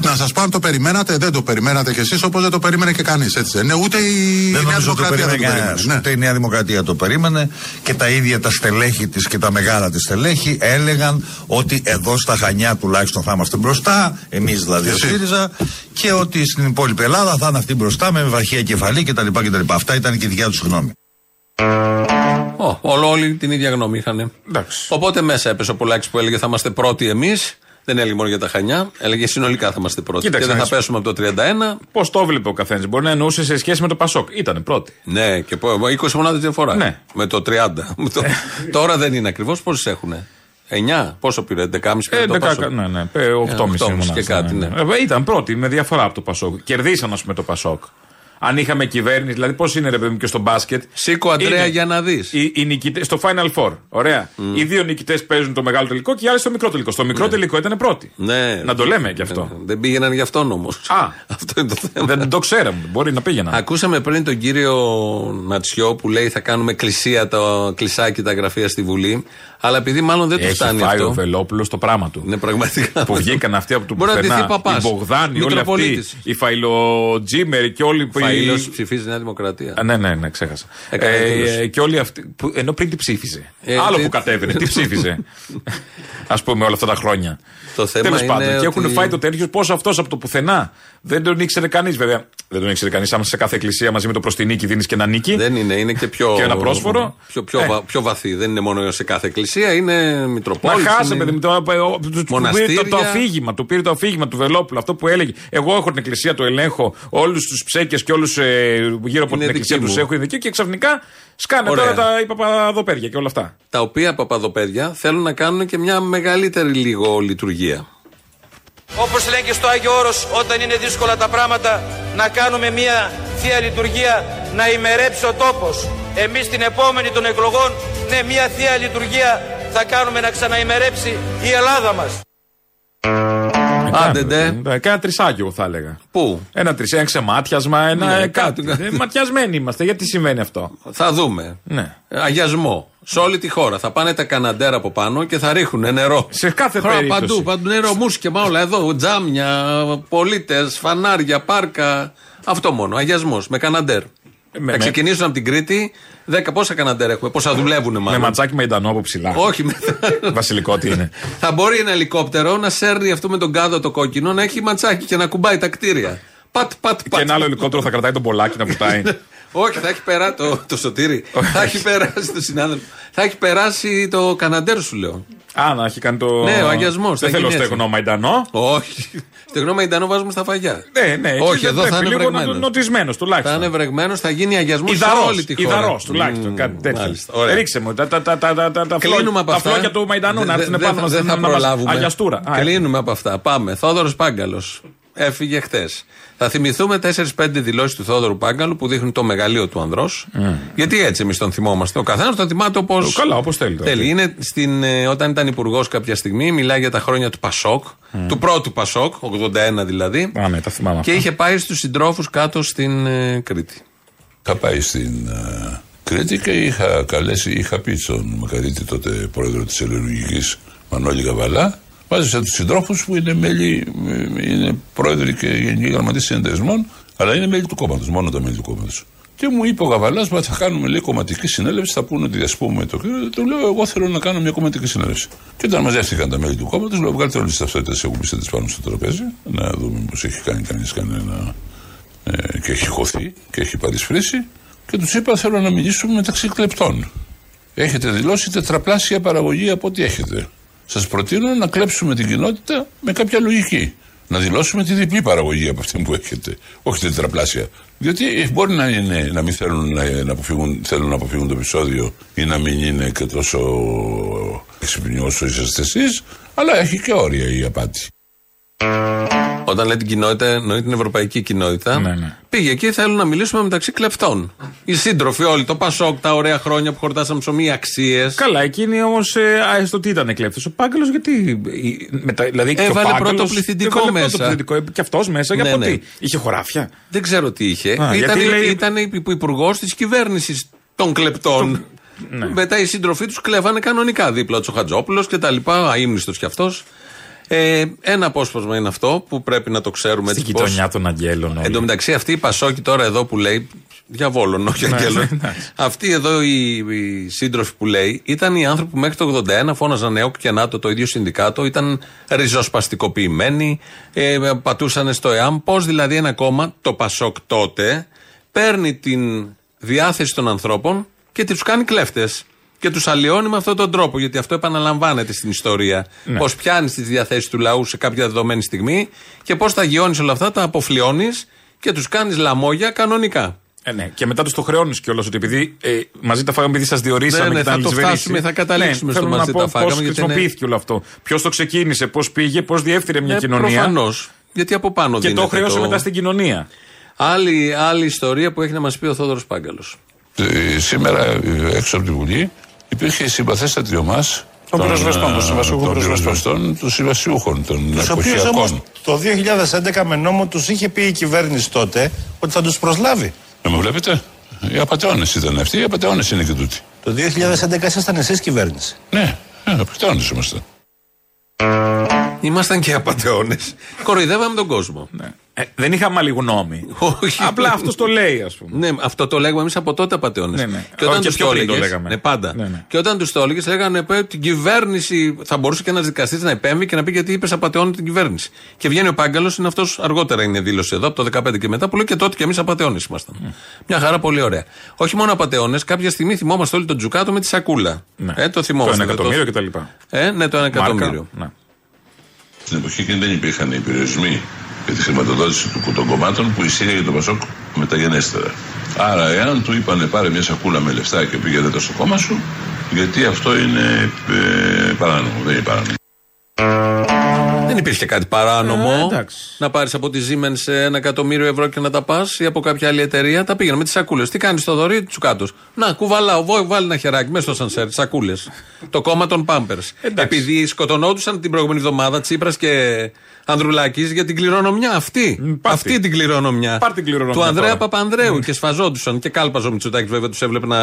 Να σας πω αν το περιμένατε, δεν το περιμένατε κι εσείς όπως δεν το περίμενε και κανείς. Έτσι δεν είναι. Ούτε η Δεν Νέα νομίζω ότι το Δημοκρατία δεν περίμενε το κανένας. περίμενε. Ναι. Ούτε η Νέα Δημοκρατία το περίμενε και τα ίδια τα στελέχη της και τα μεγάλα της στελέχη έλεγαν ότι εδώ στα Χανιά τουλάχιστον θα είμαστε μπροστά, εμείς δηλαδή ο Εσύ. ΣΥΡΙΖΑ, και ότι στην υπόλοιπη Ελλάδα θα είναι αυτοί μπροστά με βαρχία κεφαλή κτλ. κτλ. Αυτά ήταν και η δικιά τους γνώμη. Ω, όλο, όλοι την ίδια γνώμη είχαν. Οπότε μέσα έπεσε ο Πολάκης που έλεγε θα είμαστε πρώτοι εμείς. Δεν έλεγε μόνο για τα Χανιά, έλεγε συνολικά θα είμαστε πρώτοι. Κοίταξε και δεν να θα σου- πέσουμε από το 31. Πώς το έβλεπε ο καθένας. Μπορεί να εννοούσε σε σχέση με το Πασόκ. Ήταν πρώτη. Ναι, και πω- 20 μονάδες διαφορά. Ναι. Με το 30. Με το- Τώρα δεν είναι ακριβώς. Πόσες έχουν. 9. Πόσο πήρε, 11,5 πήρε Ε, το δεκα- Πασόκ; ναι, ναι, πέ- 8,5 8,5 ήμουν, και κάτι, ναι. Ε, Ήταν πρώτη με διαφορά από το Πασόκ. Κερδίσαν, ας πούμε, το Πασόκ. Αν είχαμε κυβέρνηση, δηλαδή πώς είναι ρε παιδί μου και στο μπάσκετ; Σήκω, Αντρέα, Είναι για να δεις. Οι, οι νικητές, στο Final Four. Ωραία. Οι δύο νικητές παίζουν το μεγάλο τελικό και οι άλλοι στο μικρό τελικό. Στο μικρό τελικό ήταν πρώτοι. Ναι. Να το λέμε κι αυτό. Δεν πήγαιναν γι' αυτόν όμως. Α, Αυτό είναι το θέμα. δεν το ξέραμε. Μπορεί να πήγαιναν. Ακούσαμε πριν τον κύριο Νατσιό που λέει θα κάνουμε εκκλησία το κλεισάκι τα γραφεία στη Βουλή. Αλλά επειδή μάλλον δεν του Έχει φτάνει φάει αυτό. ο Βελόπουλος το πράγμα του. Ναι, πραγματικά. Που βγήκαν αυτοί από του Μπορεί να πουθενά. ντυθεί παπάς. Οι Μπογδάνοι, όλοι αυτοί. Μητροπολίτης. Οι Φαϊλοτζίμεροι και όλοι που. Φαΐλος ψηφίζει Νέα Δημοκρατία. Α, ναι, ναι, ναι, ξέχασα. Έκανε Ε, δήλωση. και όλοι αυτοί. Που, ενώ πριν τι ψήφιζε. Ε, Άλλο τι- που κατέβαινε. τι ψήφιζε. Α πούμε όλα αυτά τα χρόνια. Το θέμα Τέλος είναι πάντων. Και έχουν ότι- φάει το τέτοιο πώς αυτός από το πουθενά. Δεν τον ήξερε κανεί βέβαια. Δεν τον ήξερε κανεί. Άμα σε κάθε εκκλησία μαζί με το προ τη νίκη δίνει και ένα νίκη. Δεν είναι, είναι και πιο. Και ένα πρόσφορο. Πιο, πιο, Ε. βα- πιο βαθύ. Δεν είναι μόνο σε κάθε εκκλησία, είναι Μητροπόλη. Να χάσε, παιδί μου. Το, το, το, του πήρε το, Μοναστήρια. το αφήγημα, του πήρε το αφήγημα του Βελόπουλου. Αυτό που έλεγε. Εγώ έχω την εκκλησία, το ελέγχω. Όλου του ψέκε και όλου ε, γύρω από Είναι την εκκλησία δική του μου. έχω ειδική και ξαφνικά σκάνε Ωραία. τώρα τα οι παπαδοπέδια και όλα αυτά. Τα οποία παπαδοπέδια θέλουν να κάνουν και μια μεγαλύτερη λίγο λειτουργία. Όπως λένε και στο Άγιο Όρος, όταν είναι δύσκολα τα πράγματα, να κάνουμε μια Θεία Λειτουργία, να ημερέψει ο τόπος. Εμείς την επόμενη των εκλογών, ναι, μια Θεία Λειτουργία θα κάνουμε να ξαναημερέψει η Ελλάδα μας. Άντε, ντε. Ε, Κάνα τρισάκι, εγώ θα έλεγα. Πού; Ένα τρισάκι, ένα ξεμάτιασμα, ένα Ναι, ε, κάτι. κάτι. Ε, Ματιασμένοι είμαστε. Γιατί συμβαίνει αυτό; Θα δούμε. Ναι. Αγιασμό. Σε όλη τη χώρα. Θα πάνε τα καναντέρα από πάνω και θα ρίχνουν νερό. Σε κάθε Χώρα περίπτωση. Παντού, παντού νερό, μουσκεμα όλα εδώ. Τζάμια, πολίτες, φανάρια, πάρκα. Αυτό μόνο. Αγιασμός με καναντέρ. Με- θα ξεκινήσουν από την Κρήτη. Δέκα πόσα καναντέρ έχουμε, πόσα δουλεύουν Με μάλλον. ματσάκι με εντανό από ψηλά. Όχι, με... Βασιλικό τι είναι. θα μπορεί ένα ελικόπτερο να σέρνει αυτό με τον κάδο το κόκκινο να έχει ματσάκι και να κουμπάει τα κτίρια. Πατ, πατ, πατ. Και ένα άλλο ελικόπτερο θα κρατάει τον μπολάκι να βουτάει. Όχι, θα έχει περάσει το, το σωτήρι. θα έχει περάσει το συνάδελφο. Θα έχει περάσει το καναντέρ σου λέω. Α, να έχει κάνει το. Ναι, ο αγιασμός, Δεν θα θέλω γίνει έτσι. στεγνό μαϊντανό. Όχι. Στεγνό μαϊντανό βάζουμε στα φαγιά. Ναι, ναι, εκεί Όχι, δεν εδώ θα πρέπει, είναι λίγο βρεγμένος. νοτισμένος Θα τουλάχιστον. είναι βρεγμένος, θα γίνει αγιασμός σε Ιδαρός, όλη τη χώρα. ιδαρός, τουλάχιστον, Μμμ, κάτι τέτοιο. μάλιστα, ωραία. Ρίξε μου τα, τα, τα, τα, τα, τα, τα, Κλείνουμε φλό- από τα αυτά. φλόγια του Μαϊντανού να Δεν- έρθουν δεν πάνω θα- μας Δεν να θα μας προλάβουμε. αγιαστούρα. Α, Κλείνουμε από αυτά. Πάμε. Θόδωρος Πάγκαλος. Έφυγε χτε. Θα θυμηθούμε 4-5 δηλώσεις του Θόδωρου Πάγκαλου που δείχνουν το μεγαλείο του ανδρός. Γιατί έτσι εμείς τον θυμόμαστε. Ο καθένας τον θυμάται όπως. Καλά, όπως θέλει τώρα. θέλει. Είναι στην, ε, όταν ήταν υπουργός κάποια στιγμή, μιλάει για τα χρόνια του Πασόκ, του πρώτου Πασόκ, 81 δηλαδή. Α, ναι, τα θυμάμαι. Και αυτά. είχε πάει στους συντρόφους κάτω στην ε, Κρήτη. Είχα πάει στην ε, Κρήτη και είχα καλέσει, είχα πει στον Μακαρίτη τότε πρόεδρο της Ελληνικής Μανώλη Καβαλά μάζεψα τους συντρόφους που είναι μέλη, ε, είναι πρόεδροι και γενικοί γραμματείς συνεταιρισμών αλλά είναι μέλη του κόμματος, μόνο τα μέλη του κόμματος. Και μου είπε ο Καβαλά, μα θα κάνουμε λέει κομματική συνέλευση. Θα πούνε ότι διασπούμε το κρύο. Του λέω, Εγώ θέλω να κάνω μια κομματική συνέλευση. Και όταν μαζεύτηκαν τα μέλη του κόμματος, λέω: Βγάλετε όλες τις ταυτότητες ακουμπιστέ πάνω στο τραπέζι. Να δούμε πώς έχει κάνει κανείς κανένα. Ε, και έχει χωθεί και έχει παρισφρήσει. Και τους είπα: Θέλω να μιλήσουμε μεταξύ κλεπτών. Έχετε δηλώσει τετραπλάσια παραγωγή από ό,τι έχετε. Σας προτείνω να κλέψουμε την κοινότητα με κάποια λογική. Να δηλώσουμε τη διπλή παραγωγή από αυτή που έχετε. Όχι τετραπλάσια. Διότι ε, μπορεί να, είναι, να μην θέλουν να, να αποφύγουν, θέλουν να αποφύγουν το επεισόδιο ή να μην είναι και τόσο έξυπνοι όσο είσαστε εσείς, αλλά έχει και όρια η απάτη. Όταν λέει την κοινότητα, εννοεί την ευρωπαϊκή κοινότητα. Ναι, ναι. Πήγε εκεί, θέλουν να μιλήσουμε μεταξύ κλεφτών. Οι σύντροφοι όλοι, το Πασόκ, τα ωραία χρόνια που χορτάσαμε ψωμί, αξίες. Καλά, εκείνοι όμως. Ε, στο τι ήταν κλέφτη. Ο Πάγκαλο γιατί. ε, Μετα, δηλαδή και ο Έβαλε Πάγκαλος πρώτο πληθυντικό έβαλε μέσα. Πρώτο πληθυντικό, ε, και αυτός μέσα. Ναι, για από ναι. τι; Είχε χωράφια. Δεν ξέρω τι είχε. Α, ήταν γιατί λέει- ήταν υπουργός της κυβέρνησης των κλεπτών. Ναι. Μετά οι σύντροφοί τους κλέβανε κανονικά δίπλα τους ο Χατζόπουλος και τα λοιπά. Αίμνηστο κι αυτός. Ε, ένα απόσπασμα είναι αυτό που πρέπει να το ξέρουμε Στην έτσι πώς- γειτονιά των Αγγέλων. όλοι. Εν τω μεταξύ, αυτή η Πασόκη τώρα εδώ που λέει. Διαβόλων, όχι Ναι, αγγέλων. ναι, εντάξει. Αυτοί εδώ οι, οι σύντροφοι που λέει ήταν οι άνθρωποι που μέχρι το 81 φώναζαν ΕΟΚ και ΝΑΤΟ το ίδιο συνδικάτο, ήταν ριζοσπαστικοποιημένοι, ε, πατούσαν στο ΕΑΜ. Πώς δηλαδή ένα κόμμα, το Πασόκ τότε, παίρνει την διάθεση των ανθρώπων και τους κάνει κλέφτες. Και τους αλλοιώνει με αυτόν τον τρόπο, γιατί αυτό επαναλαμβάνεται στην ιστορία. Ναι. Πώς πιάνεις τις διαθέσεις του λαού σε κάποια δεδομένη στιγμή και πώς τα γιώνεις όλα αυτά, τα αποφλιώνεις και τους κάνεις λαμόγια κανονικά. Ε, ναι. Και μετά τους το χρεώνεις κιόλας ότι επειδή ε, μαζί τα φάγαμε, επειδή σας διορίσαμε Ναι, ναι, και τα θα το λησβερίσει. φτάσουμε, θα καταλήξουμε ναι, στο θέλω μαζί να τα πω φάγαμε, Πώς γιατί χρησιμοποιήθηκε όλο αυτό. Ποιος το ξεκίνησε, πώς πήγε, πώς διέφθυρε μια Ε, κοινωνία. Προφανώς. Γιατί από πάνω Και το δίνεται χρέωσε μετά στην κοινωνία. Άλλη, άλλη ιστορία που έχει να μας πει ο Θόδωρος Πάγκαλος. Ε, σήμερα ε, έξω από τη Βουλή υπήρχε η συμπαθέστατη ομά Των πυροσβεστών, των συμβασιούχων των πυροσβεστών. πυροσβεστών, των συμβασιούχων, των Τους οποίους όμως εποχιακών. το 2011 με νόμο τους είχε πει η κυβέρνηση τότε ότι θα τους προσλάβει. Δεν με βλέπετε. Οι απαταιώνες ήταν αυτοί, οι απαταιώνες είναι και τούτοι. Το 2011 ήσασταν εσείς κυβέρνηση. Ναι, ε, απαταιώνες ήμασταν. Ήμασταν και απαταιώνες. Κοροϊδεύαμε τον κόσμο. Ε, δεν είχαμε άλλη γνώμη. Όχι. Απλά αυτό το λέει, ας πούμε. Ναι, αυτό το λέγαμε εμείς από τότε απαταιώνε. Ναι, ναι. Και όταν Όχι, τους πιο το πριν το έλεγες. λέγαμε. Ναι, πάντα. Ναι, ναι. Και όταν τους το έλεγες, λέγανε «Ε, την κυβέρνηση. Θα μπορούσε και ένας δικαστής να επέμβει και να πει γιατί είπες απαταιώνει την κυβέρνηση. Και βγαίνει ο Πάγκαλος, είναι αυτός αργότερα είναι δήλωση εδώ, από το 2015 και μετά, που λέει και τότε και εμείς απαταιώνε ήμασταν. Μια χαρά πολύ ωραία. Όχι μόνο απαταιώνε, κάποια στιγμή θυμόμαστε όλοι τον Τζουκάτο με τη σακούλα. Ναι. Ε, το θυμόμαστε. Το ένα δεν εκατομμύριο κτλ. Ε, ναι, το ένα εκατομμύριο. Ναι. Στην εποχή εκείνη δεν υπήρχαν οι περιορισμοί για τη χρηματοδότηση του, των κομμάτων που εισήγαγε το Πασόκ μεταγενέστερα. Άρα, εάν του είπανε πάρε μια σακούλα με λεφτά και πήγαινε το στο κόμμα σου, γιατί αυτό είναι ε, παράνομο. Δεν είναι παράνομο. Δεν υπήρχε κάτι παράνομο. Ε, εντάξει. να πάρεις από τη Siemens ένα εκατομμύριο ευρώ και να τα πας ή από κάποια άλλη εταιρεία. Τα πήγαινε με τις σακούλες. Τι κάνεις στο δωρή, του κάτω. Να, κουβαλάω, βό, βάλει ένα χεράκι μέσα στο σανσέρ, σακούλες. το κόμμα των Πάμπερ. Επειδή σκοτωνόντουσαν την προηγούμενη εβδομάδα Τσίπρας και Ανδρουλάκης για την κληρονομιά αυτή. πάρ' αυτή τη. την κληρονομιά. Πάρ' την κληρονομιά Του Ανδρέα τώρα. Παπανδρέου και σφαζόντουσαν. Και κάλπαζο Μητσοτάκης βέβαια τους έβλεπε να.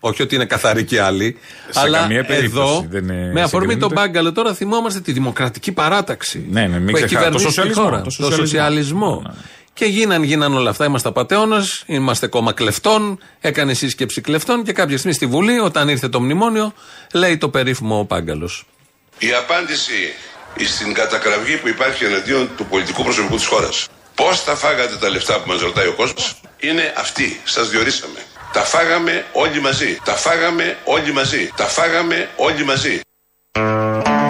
Όχι ότι είναι καθαροί και άλλοι. Σε αλλά καμία περίπτωση εδώ, δεν είναι με αφορμή τον συγκρίνεται. Πάγκαλο, τώρα θυμόμαστε τη δημοκρατική παράταξη. Ναι, ναι, μην που έχει ξεχάσουμε. Το κυβερνήσει τη σοσιαλισμό, χώρα. το Το σοσιαλισμό. σοσιαλισμό. Και γίναν, γίναν όλα αυτά. Είμαστε απαταιώνας, είμαστε κόμμα κλεφτών, έκανε σύσκεψη κλεφτών και κάποια στιγμή στη Βουλή, όταν ήρθε το μνημόνιο, λέει το περίφημο ο Πάγκαλος. Η απάντηση στην κατακραυγή που υπάρχει εναντίον του πολιτικού προσωπικού της χώρας. Πώς τα φάγατε τα λεφτά που μας ρωτάει ο κόσμος; Είναι αυτή. Σας διορίσαμε. Τα φάγαμε όλοι μαζί. Τα φάγαμε όλοι μαζί. Τα φάγαμε όλοι μαζί.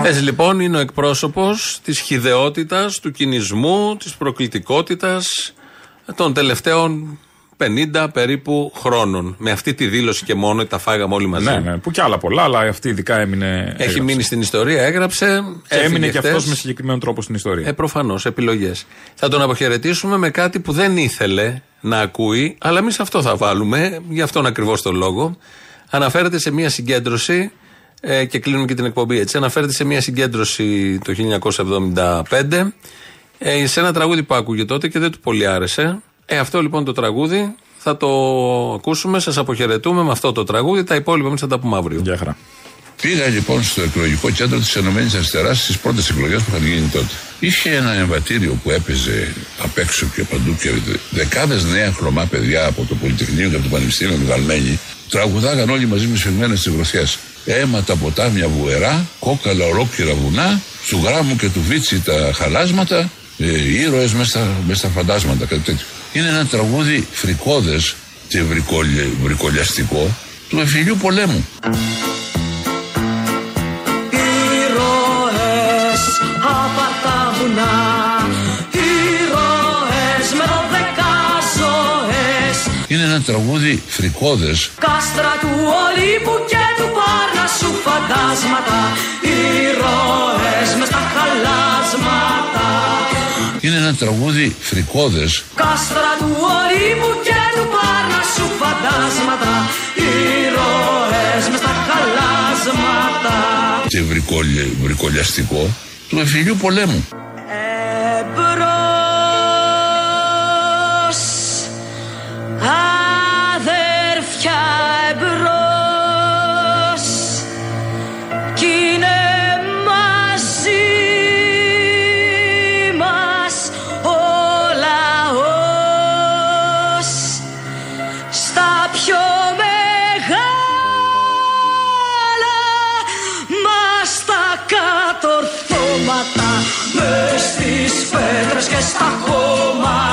Έτσι λοιπόν είναι ο εκπρόσωπος της χιδεότητας, του κινησμού, της προκλητικότητας των τελευταίων 50 περίπου χρόνων. Με αυτή τη δήλωση και μόνο τα φάγαμε όλοι μαζί. Ναι, ναι, που κι άλλα πολλά, αλλά αυτή ειδικά έμεινε. Έχει έγραψε. μείνει στην ιστορία, έγραψε. Και έμεινε και χτες. αυτός με συγκεκριμένο τρόπο στην ιστορία. Ε, προφανώς, επιλογές. Θα τον αποχαιρετήσουμε με κάτι που δεν ήθελε να ακούει, αλλά εμείς αυτό θα βάλουμε, γι' αυτόν ακριβώς τον λόγο. Αναφέρεται σε μια συγκέντρωση, ε, και κλείνουμε και την εκπομπή έτσι. Αναφέρεται σε μια συγκέντρωση το 1975, ε, σε ένα τραγούδι που άκουγε τότε και δεν του πολύ άρεσε. Ε, αυτό λοιπόν το τραγούδι θα το ακούσουμε, σας αποχαιρετούμε με αυτό το τραγούδι. Τα υπόλοιπα εμείς θα τα πούμε αύριο. Γεια χαρά. Πήγα λοιπόν στο εκλογικό κέντρο της Ενωμένης Αριστεράς στις πρώτες εκλογές που είχαν γίνει τότε. Είχε ένα εμβατήριο που έπαιζε απ' έξω και παντού και δεκάδες νέα χρωμά παιδιά από το Πολυτεχνείο και από το Πανεπιστήμιο Μεγαλμένη τραγουδάγαν όλοι μαζί με σφιγμένες τι γροθιέ. Έμα τα ποτάμια βουερά, κόκαλα ολόκληρα βουνά, του γράμμου και του βίτσι τα χαλάσματα, ε, ήρωες μέσα στα, μες στα φαντάσματα, κάτι τέτοιο. Είναι ένα τραγούδι φρικόδε και βρικολε, βρικολιαστικό του εφηλιού πολέμου. Ήρωες απ' τα βουνά Ήρωες με δωδεκά ζωές. Είναι ένα τραγούδι φρικόδες Κάστρα του Ολύμπου και του Πάρνασου φαντάσματα. Ήρωες μες στα χαλάσματα. Είναι ένα τραγούδι φρικόδες Κάστρα του Ολύμπου και του Πάρνασου φαντάσματα. Ήρωες μες στα χαλάσματα. Και βρικολε, βρικολιαστικό. Του εφηλιού πολέμου. Στις πέτρες και στα χώματα